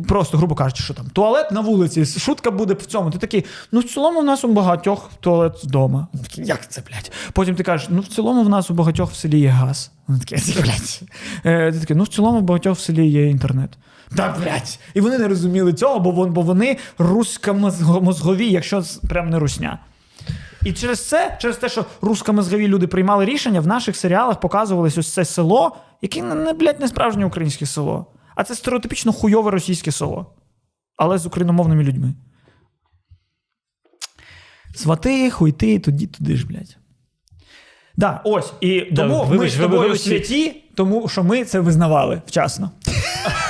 просто, грубо кажучи, що там туалет на вулиці, шутка буде в цьому. Ти такий, ну в цілому в нас у багатьох туалет вдома. Вони Як це, блядь? Потім ти кажеш, ну в цілому в нас у багатьох в селі є газ. Вони такі, блядь. Е, Ти такий, ну в цілому в багатьох в селі є інтернет. Так, блядь. І вони не розуміли цього, бо, вон- бо вони руськомозгові, якщо прям не русня. І через це, через те, що рускомозгові люди приймали рішення, в наших серіалах показувалось ось це село, яке не, блядь, не справжнє українське село, а це стереотипічно хуйове російське село. Але з україномовними людьми. Свати, хуйти, тоді туди ж, блядь. Да, ось. І Да, ми вибач, з тобою вибач. святі, тому що ми це визнавали вчасно.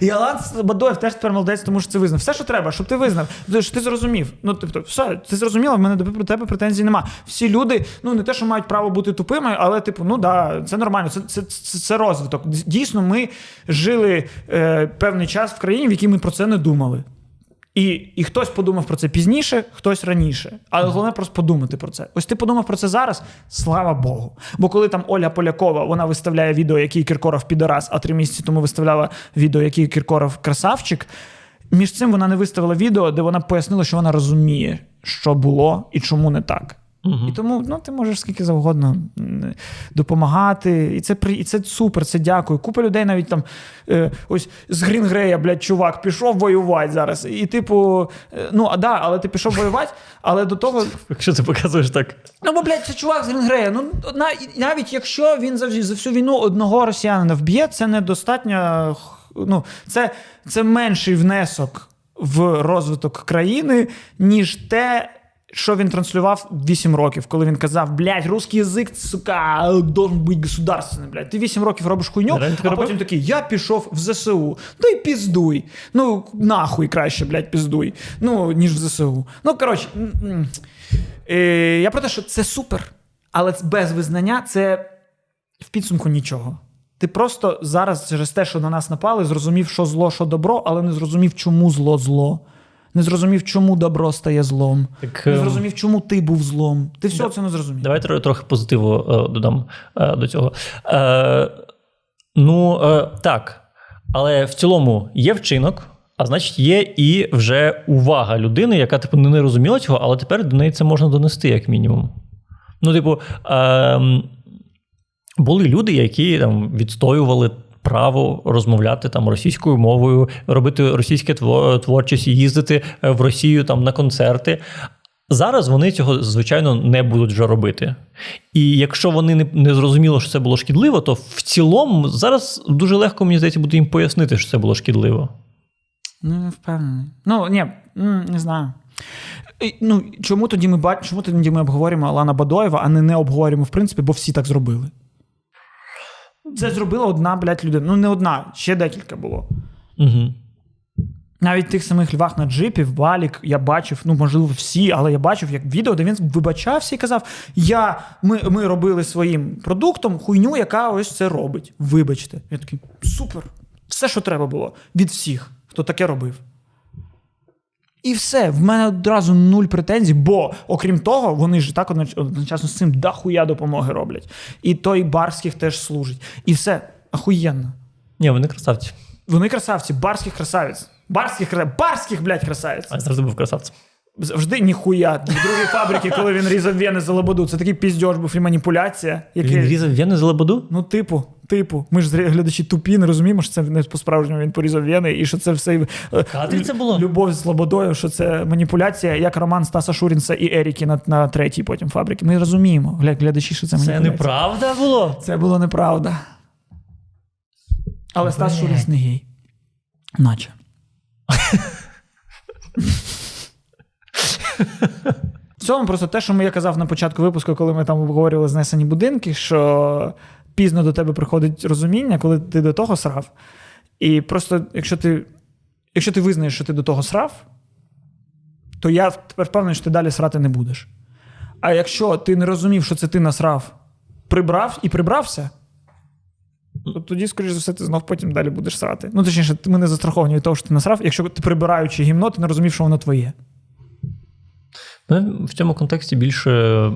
І Алан Бадоєв теж тепер молодець, тому що це визнав. Все, що треба, щоб ти визнав, що ти зрозумів. Ну, тобто, все, ти зрозуміла, в мене до тебе претензій нема. Всі люди, ну не те, що мають право бути тупими, але, типу, ну да, це нормально, це, це, це, це розвиток. Дійсно, ми жили е, певний час в країні, в якій ми про це не думали. І, і хтось подумав про це пізніше, хтось раніше. Але головне просто подумати про це. Ось ти подумав про це зараз, слава Богу. Бо коли там Оля Полякова вона виставляє відео, який Кіркоров підорас, а три місяці тому виставляла відео, який Кіркоров красавчик. Між цим вона не виставила відео, де вона пояснила, що вона розуміє, що було і чому не так. І тому ну, ти можеш скільки завгодно допомагати. І це при- і це супер, це дякую. Купа людей навіть там е, ось з Грінгрея, блядь, чувак, пішов воювати зараз. І, типу, е, ну, а да, але ти пішов воювати, але до того. Якщо ти показуєш так. Ну, бо, блядь, це чувак з Грінгрея. Ну, на, навіть якщо він за, за всю війну одного росіянина вб'є, це недостатньо. Ну, це, це менший внесок в розвиток країни, ніж те. Що він транслював 8 років, коли він казав, блядь, русский язик, сука, должен бути государственний, блядь. Ти 8 років робиш хуйню, Реально а робив? потім такий, я пішов в ЗСУ. Ну і піздуй. Ну, нахуй краще, блядь, піздуй. Ну, ніж в ЗСУ. Ну, коротше, м, м. Е, я про те, що це супер, але без визнання це в підсумку нічого. Ти просто зараз через те, що на нас напали, зрозумів, що зло, що добро, але не зрозумів, чому зло зло. Не зрозумів, чому добро стає злом. Так, Не ем, зрозумів, чому ти був злом. Ти всього Да. це не зрозумів. Давай тро- трохи позитиву е, додам е, до цього. Е, ну, е, так. Але в цілому є вчинок, а значить, є і вже увага людини, яка типу не розуміла цього, але тепер до неї це можна донести, як мінімум. Ну, типу, е, були люди, які там відстоювали. Право розмовляти там російською мовою, робити російське тво- творчість, їздити е, в Росію там на концерти. Зараз вони цього, звичайно, не будуть вже робити. І якщо вони не, не зрозуміло, що це було шкідливо, то в цілому зараз дуже легко, мені здається, буде їм пояснити, що це було шкідливо. Ну, не впевнений. Ну, ні, не знаю. Ну, чому тоді ми бачимо, чому тоді ми обговорюємо Алана Бадоєва, а не не обговорюємо, в принципі, бо всі так зробили. Це зробила одна, блядь, людина. Ну, не одна, ще декілька було. Угу. Навіть тих самих львах на джипі, в Балік, я бачив, ну можливо, всі, але я бачив як відео, де він вибачався і казав: Я, ми, ми робили своїм продуктом хуйню, яка ось це робить. Вибачте. Я такий супер. Все, що треба було від всіх, хто таке робив. І все, в мене одразу нуль претензій, бо окрім того, вони ж так одночасно з цим дахуя допомоги роблять. І той барських теж служить. І все ахуєнно. Ні, вони красавці. Вони красавці, барських красавець. Барських, барських, блядь, красавець. А я завжди був красавцем. Завжди ніхуя. В другій фабриці, коли він різав вени за лободу, це такий піздьош був і маніпуляція. Який... Він різав вени за лебеду? Ну, типу, типу, ми ж глядачі тупі, не розуміємо, що це не по-справжньому він порізав вени, і що це все Кадрі це було? любов з Лободою, що це маніпуляція, як роман Стаса Шурінса і Еріки на, на третій потім фабриці. Ми розуміємо, гля- глядачі, що це Це неправда було. Це було неправда. Але Стас Блядь. Шурінс не гей. Наче. В цьому просто те, що я казав на початку випуску, коли ми там обговорювали знесені будинки, що пізно до тебе приходить розуміння, коли ти до того срав. І просто, якщо ти, якщо ти визнаєш, що ти до того срав, то я тепер впевнений, що ти далі срати не будеш. А якщо ти не розумів, що це ти насрав, прибрав і прибрався, то тоді, скоріш за все, ти знов потім далі будеш срати. Ну, точніше, ми не застраховані від того, що ти насрав, якщо ти прибираючи гімно, ти не розумів, що воно твоє. Ну, в цьому контексті більше,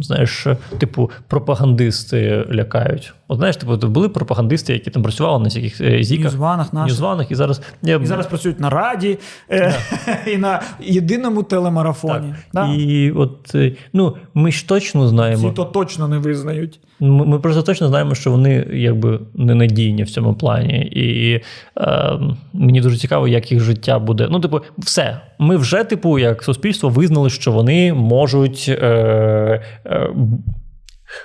знаєш, типу, пропагандисти лякають. От знаєш, типу, були пропагандисти, які там працювали на всяких е, зіках, Ньюзванах наших. ньюзванах, і зараз я І зараз працюють на раді е, і на єдиному телемарафоні. Да? І от е, ну, ми ж точно Ці знаємо. то точно не визнають. Ми, ми просто точно знаємо, що вони якби ненадійні в цьому плані. І е, мені дуже цікаво, як їх життя буде. Ну, типу, все. Ми вже, типу, як суспільство, визнали, що вони можуть е, е,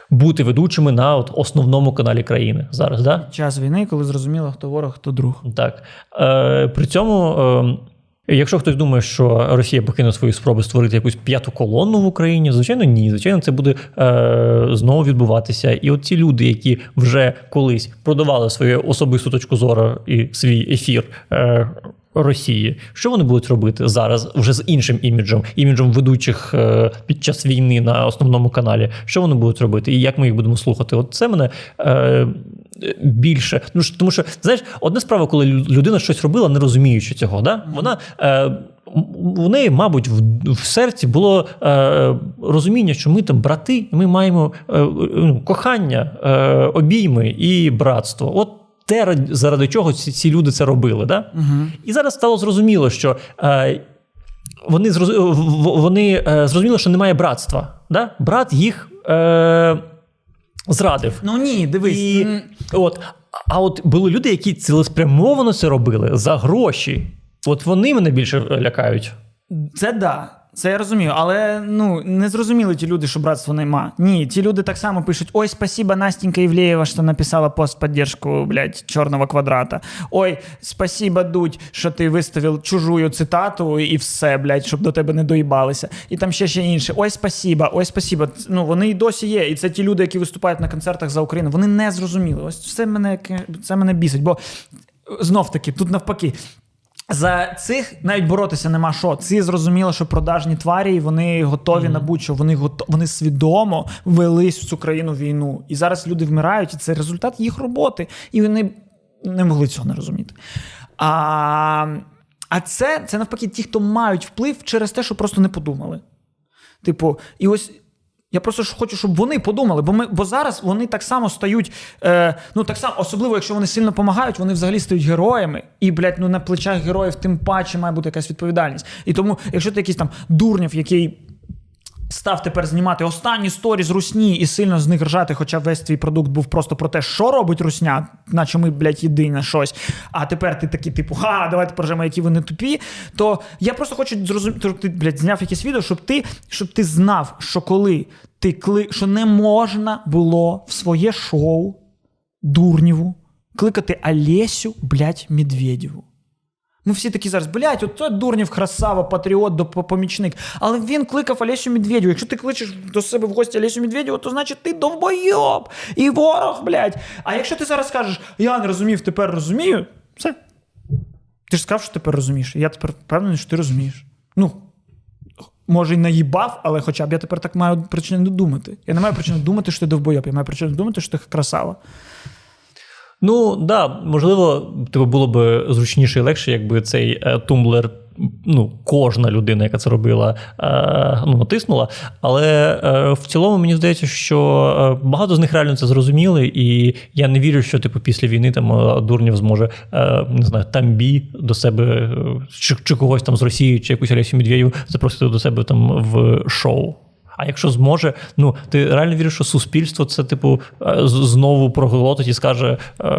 бути ведучими на от, основному каналі країни зараз. Да? Час війни, коли зрозуміло, хто ворог, хто друг. Так. Е, при цьому. Е, Якщо хтось думає, що Росія покине свої спроби створити якусь п'яту колонну в Україні, звичайно, ні. Звичайно, це буде е, знову відбуватися. І от ці люди, які вже колись продавали свою особисту точку зору і свій ефір е, Росії, що вони будуть робити зараз вже з іншим іміджем, іміджем ведучих е, під час війни на основному каналі? Що вони будуть робити, і як ми їх будемо слухати? От це мене. Е, Більше, ну тому що знаєш, одна справа, коли людина щось робила, не розуміючи цього, да? вона е, в неї, мабуть, в, в серці було е, розуміння, що ми там брати, ми маємо е, ну, кохання, е, обійми і братство. От те, заради чого ці, ці люди це робили. Да? Угу. І зараз стало зрозуміло, що е, вони, вони е, зрозуміли, що немає братства. Да? Брат їх е, зрадив. Ну ні, дивись. І, от, а от були люди, які цілеспрямовано це робили за гроші. От вони мене більше лякають. Це да. Це я розумію, але ну не зрозуміли ті люди, що братства нема. Ні, ті люди так само пишуть: ой, спасибо, Настенька Івлеєва, що написала пост поддержку, блядь, чорного квадрата. Ой, спасибо, Дудь, що ти виставив чужую цитату і все, блядь, щоб до тебе не доїбалися. І там ще ще інше. Ой, спасибо, ой, спасибо. Ну вони і досі є. І це ті люди, які виступають на концертах за Україну. Вони не зрозуміли. Ось це мене це мене бісить. Бо знов таки, тут навпаки. За цих навіть боротися нема що. Ці зрозуміло, що продажні тварі, і вони готові на будь-що. Вони гото... вони свідомо велись в цю країну війну. І зараз люди вмирають, і це результат їх роботи. І вони не могли цього не розуміти. А, а це, це навпаки ті, хто мають вплив через те, що просто не подумали. Типу, і ось. Я просто ж хочу, щоб вони подумали, бо ми, бо зараз вони так само стають. Е, ну так само, особливо, якщо вони сильно допомагають, вони взагалі стають героями. І, блядь, ну на плечах героїв тим паче має бути якась відповідальність. І тому, якщо ти якийсь там дурнів, який став тепер знімати останні сторі з русні і сильно з них ржати, хоча весь твій продукт був просто про те, що робить русня, наче ми, блядь, єдине щось. А тепер ти такий, типу, ха, давайте поржемо, які вони тупі. То я просто хочу зрозуміти, ти, блядь, зняв якесь відео, щоб ти, щоб ти знав, що коли ти кли, що не можна було в своє шоу дурніву кликати Олесю, блядь, Медведєву. Ми всі такі зараз, блядь, от той дурнів, красава, патріот, допомічник. Але він кликав Олесю Медведєву. Якщо ти кличеш до себе в гості Олесю Медведєву, то значить ти довбойоб і ворог, блядь. А якщо ти зараз скажеш, я не розумів, тепер розумію, все. Ти ж сказав, що тепер розумієш. І я тепер впевнений, що ти розумієш. Ну, може, й наїбав, але хоча б я тепер так маю причину думати. Я не маю причини думати, що ти довбойоб. Я маю причину думати, що ти красава. Ну да, можливо, типу було б зручніше і легше, якби цей е, тумблер ну, кожна людина, яка це робила, е, ну, натиснула. Але е, в цілому мені здається, що багато з них реально це зрозуміли, і я не вірю, що типу після війни там Дурнів зможе не знаю, тамбі до себе чи, чи когось там з Росії, чи якусь Олесю Медведєву запросити до себе там в шоу. А якщо зможе, ну ти реально віриш, що суспільство це, типу, знову проголотить і скаже,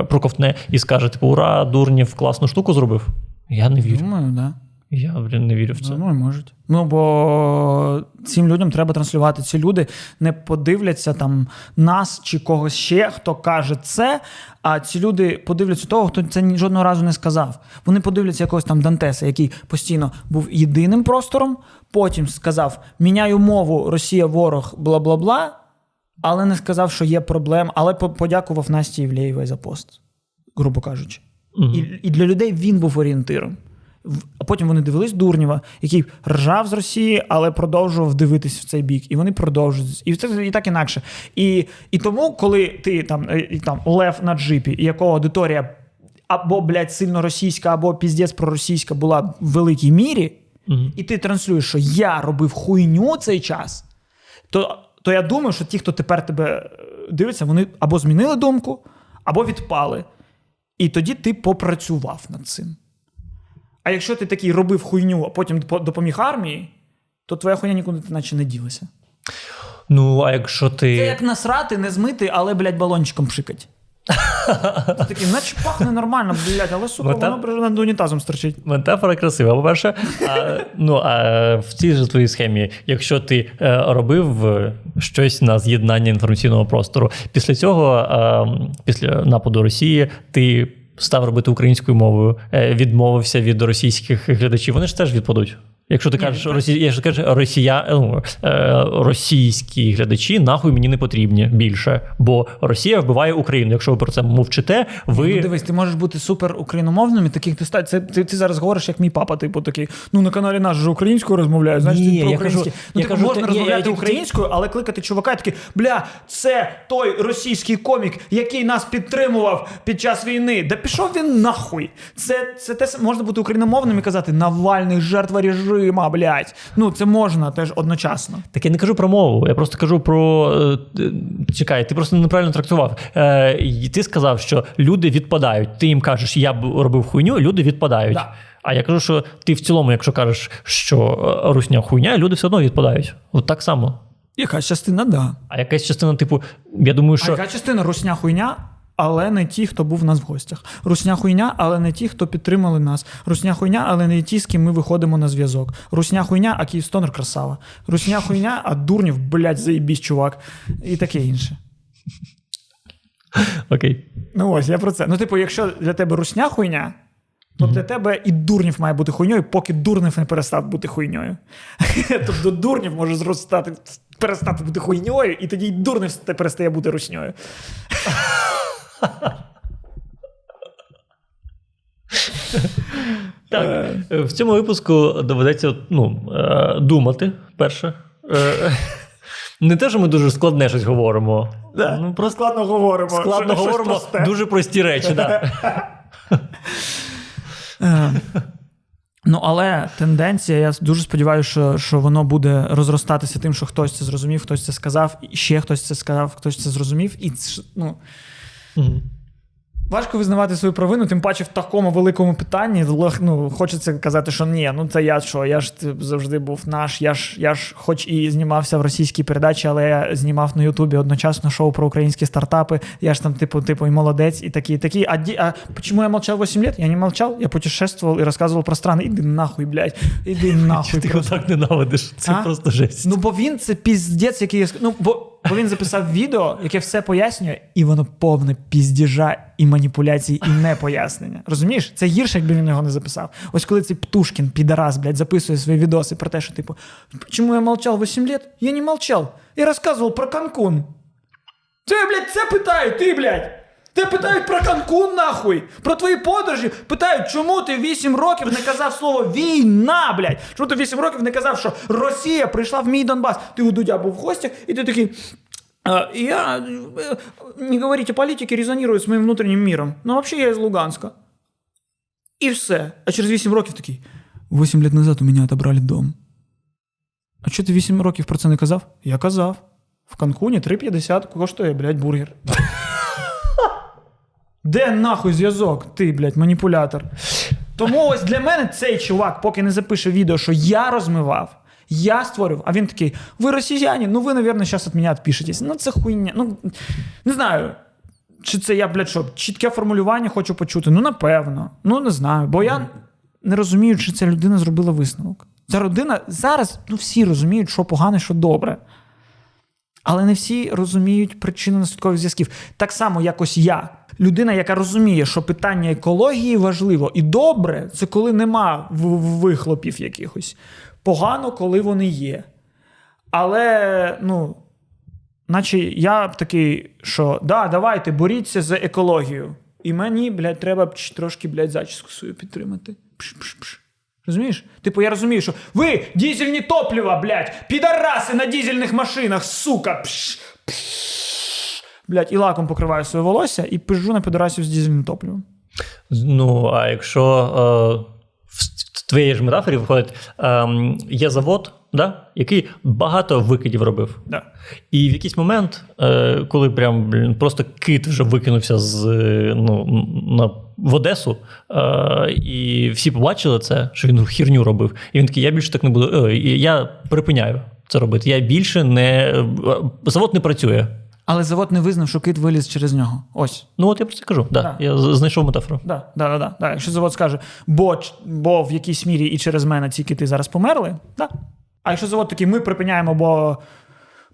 проковтне і скаже, типу, ура, дурнів, класну штуку зробив. Я не вірю. Думаю, да. Я блін, не вірю в це. Думаю, можуть. Ну, бо цим людям треба транслювати. Ці люди не подивляться там нас чи когось ще, хто каже це. А ці люди подивляться того, хто це жодного разу не сказав. Вони подивляться якогось там Дантеса, який постійно був єдиним простором, потім сказав: Міняю мову, Росія, ворог, бла бла бла, але не сказав, що є проблем, але подякував Насті Євлеєвій за пост, грубо кажучи. Угу. І, І для людей він був орієнтиром. А потім вони дивились Дурнєва, який ржав з Росії, але продовжував дивитись в цей бік. І вони продовжують. І це і так інакше. І і тому, коли ти там е, там Лев на джипі, і якого аудиторія або, блядь, сильно російська, або піздець проросійська була в великій мірі, угу. і ти транслюєш, що я робив хуйню цей час, то, то я думаю, що ті, хто тепер тебе е, дивиться, вони або змінили думку, або відпали. І тоді ти попрацював над цим. А якщо ти такий робив хуйню, а потім допоміг армії, то твоя хуйня нікуди наче не ділася. Ну, а якщо ти. Це як насрати, не змити, але, блядь, балончиком пшикать. Такі, наче пахне нормально, блядь, але сука, Мета... воно над унітазом стерчить. Метафора красива. По-перше, а, ну, а в цій же твоїй схемі, якщо ти е, робив е, щось на з'єднання інформаційного простору, після цього, е, після нападу Росії, ти став робити українською мовою, е, відмовився від російських глядачів, вони ж теж відпадуть. Якщо ти кажеш, росі... якщо кажеш росія... ну, е, російські глядачі, нахуй мені не потрібні більше, бо Росія вбиває Україну. Якщо ви про це мовчите, ви ну, дивись, ти можеш бути супер україномовним і таких ти це ти, ти зараз говориш, як мій папа, типу такий. Ну на каналі наш же українською розмовляє. Значить, ні, про я кажу, ну я типу, кажу, можна ти, розмовляти я, українською, але кликати чувака, і такий бля, це той російський комік, який нас підтримував під час війни. Да пішов він нахуй. Це це те можна бути україномовним і казати Навальний жертва режима, блядь. Ну, це можна теж одночасно. Так я не кажу про мову, я просто кажу про. Е, чекай, ти просто неправильно трактував. Е, Ти сказав, що люди відпадають. Ти їм кажеш, я б робив хуйню, люди відпадають. Да. А я кажу, що ти в цілому, якщо кажеш, що е, русня хуйня, люди все одно відпадають. От так само. Якась частина, да. А якась частина, типу, я думаю, що. А яка частина русня хуйня? Але не ті, хто був у нас в гостях. Русня хуйня, але не ті, хто підтримали нас. Русня хуйня, але не ті, з ким ми виходимо на зв'язок. Русня хуйня, а Київстонер красава. Русня хуйня, а дурнів, блядь, заїбісь, чувак. І таке інше. Окей. Ну ось я про це. Ну, типу, якщо для тебе русня хуйня, то для тебе і дурнів має бути хуйньою, поки дурнів не перестав бути хуйньою. Тобто дурнів може зростати, перестати бути хуйньою, і тоді й дурнів перестає бути русньою. Так, е, в цьому випуску доведеться ну, е, думати перше. Е, не те, що ми дуже складне щось говоримо. Да, ну, просто Складно говоримо. Складно що, говоримо дуже прості речі. Да. Ну, але тенденція, я дуже сподіваюся, що що воно буде розростатися тим, що хтось це зрозумів, хтось це сказав, і ще хтось це сказав, хтось це зрозумів. І ну, угу. Важко визнавати свою провину, тим паче в такому великому питанні. Ну, Хочеться казати, що ні, ну це я що, я ж завжди був наш. Я ж, я ж, хоч і знімався в російській передачі, але я знімав на Ютубі одночасно шоу про українські стартапи. Я ж там, типу, типу, і молодець, і такий, такий. А а чому я мовчав 8 років? Я не мовчав, я путешествував і розказував про страни. Іди нахуй, блядь, іди нахуй. Ти його так ненавидиш. Це а? просто жесть. Ну, бо він це піздець, який. Ну, бо Бо він записав відео, яке все пояснює, і воно повне піздіжа і маніпуляцій, і непояснення. Розумієш? Це гірше, якби він його не записав. Ось коли цей Птушкін, підарас, блядь, записує свої відоси про те, що, типу, чому я мовчав 8 лет? Я не мовчав. Я розказував про Канкун. Це, блядь, це питаю, ти, блядь. Те питають про Канкун, нахуй, про твої подорожі. Питають, чому ти 8 років не казав слово війна, блядь? Чому ти 8 років не казав, що Росія прийшла в мій Донбас? Ти у Дудя був в гостях, і ти такий. Я не говорите політики, резонирую з моїм внутрішнім міром. Ну, взагалі, я з Луганська. І все. А через 8 років такий. 8 лет назад у мене отобрали дом. А що ти 8 років про це не казав? Я казав. В Канкуні 3,50 коштує, блядь, бургер. Де нахуй зв'язок? Ти, блядь, маніпулятор. Тому ось для мене цей чувак, поки не запише відео, що я розмивав, я створював, а він такий: ви росіяни, ну ви, напевно, зараз від мене відпишетесь. Ну це хуйня. Ну, не знаю. Чи це я, блядь, що, чітке формулювання хочу почути? Ну, напевно. Ну, не знаю. Бо я не розумію, чи ця людина зробила висновок. Ця родина зараз ну, всі розуміють, що погане, що добре. Але не всі розуміють причину наслідкових зв'язків. Так само, як ось я. Людина, яка розуміє, що питання екології важливо і добре, це коли нема вихлопів якихось. Погано, коли вони є. Але, ну, наче я такий, що да, давайте, боріться за екологію. І мені, блядь, треба трошки, блядь, зачіску свою підтримати. Пш-пш-пш. Розумієш? Типу, я розумію, що ви дізельні топлива, блядь, підараси на дізельних машинах, сука. Пш, пш. Блядь, і лаком покриваю своє волосся і пижу на підарасів з дізельним топливом. Ну, а якщо е, в твоїй ж метафорі виходить, е, є завод, да, який багато викидів робив. Да. І в якийсь момент, е, коли прям блін, просто кит вже викинувся з, е, ну, на, в Одесу, е, і всі побачили це, що він хірню робив. І він такий: я більше так не буду. е, я припиняю це робити. Я більше не. е, Завод не працює. Але завод не визнав, що кит виліз через нього. Ось. Ну, от я про це кажу. Да, Так. Я знайшов метафору. Да, да, да, да, да. Якщо завод скаже, бо, бо в якійсь мірі і через мене ці кити зараз померли, да. А якщо завод такий, ми припиняємо, бо,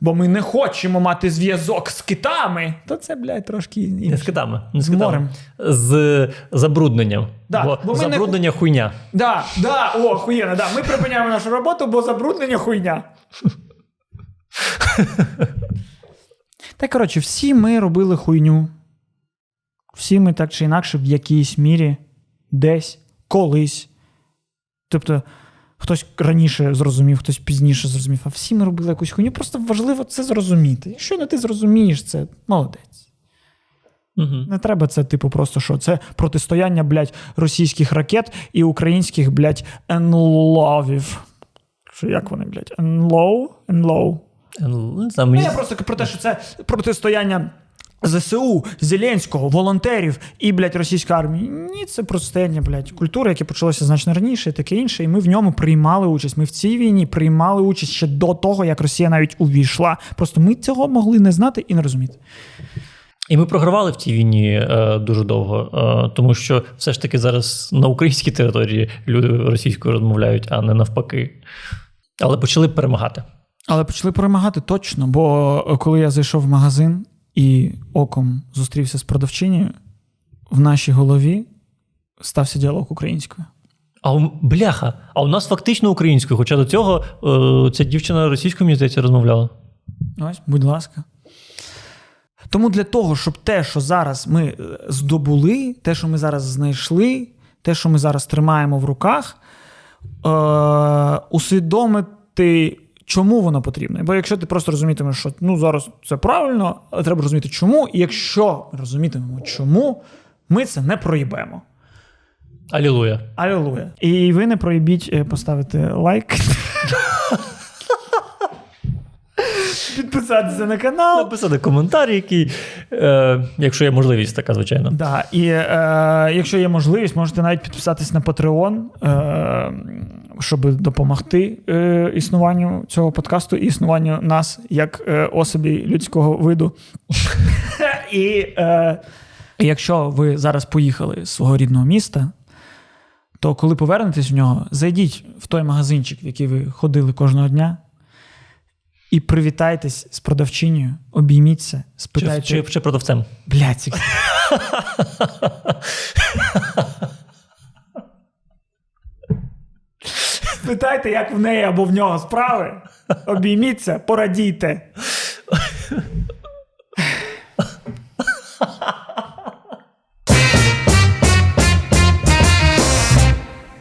бо ми не хочемо мати зв'язок з китами, то це, блядь, трошки Не з китами. Не з З китами. морем. З забрудненням. Да, бо бо ми не- забруднення хуйня. Да, да, о, охуєнно, да. Ми припиняємо нашу роботу, бо забруднення хуйня. Та коротше, всі ми робили хуйню. Всі ми так чи інакше в якійсь мірі, десь, колись. Тобто, хтось раніше зрозумів, хтось пізніше зрозумів, а всі ми робили якусь хуйню. Просто важливо це зрозуміти. Якщо не ти зрозумієш це, молодець. Угу. Не треба це, типу, просто що. Це протистояння, блядь, російських ракет і українських, блядь, енловів. Що як вони, блядь? Енлоу? Енлоу. Не знаю, Ну, мені... я просто про те, що це протистояння ЗСУ, Зеленського, волонтерів і, блядь, російської армії. Ні, це протистояння, блядь, культури, яке почалося значно раніше, і таке інше. І ми в ньому приймали участь. Ми в цій війні приймали участь ще до того, як Росія навіть увійшла. Просто ми цього могли не знати і не розуміти. І ми програвали в цій війні е, дуже довго, е, тому що все ж таки зараз на українській території люди російською розмовляють, а не навпаки. Але почали перемагати. Але почали перемагати точно, бо коли я зайшов в магазин і оком зустрівся з продавчинею, в нашій голові стався діалог українською. А у, бляха, а у нас фактично українською, хоча до цього е, ця дівчина російською, мені здається, розмовляла. Ось, будь ласка. Тому для того, щоб те, що зараз ми е, здобули, те, що ми зараз знайшли, те, що ми зараз тримаємо в руках, е- усвідомити, чому воно потрібно. Бо якщо ти просто розумітимеш, що ну, зараз це правильно, треба розуміти, чому. І якщо розумітимемо, чому, ми це не проїбемо. Алілуя. Алілуя. І ви не проїбіть е, поставити лайк. Підписатися на канал. Написати коментар, який, е, якщо є можливість, така, звичайно. Да, і е, якщо є можливість, можете навіть підписатись на Patreon, е, щоб допомогти е, існуванню цього подкасту і існуванню нас як е, особі людського виду. І е, якщо ви зараз поїхали з свого рідного міста, то коли повернетесь в нього, зайдіть в той магазинчик, в який ви ходили кожного дня. І привітайтесь з продавчинею, обійміться, Чи, спитайте. чи, чи продавцем. Блядь, Спитайте, як в неї або в нього справи. Обійміться, порадійте.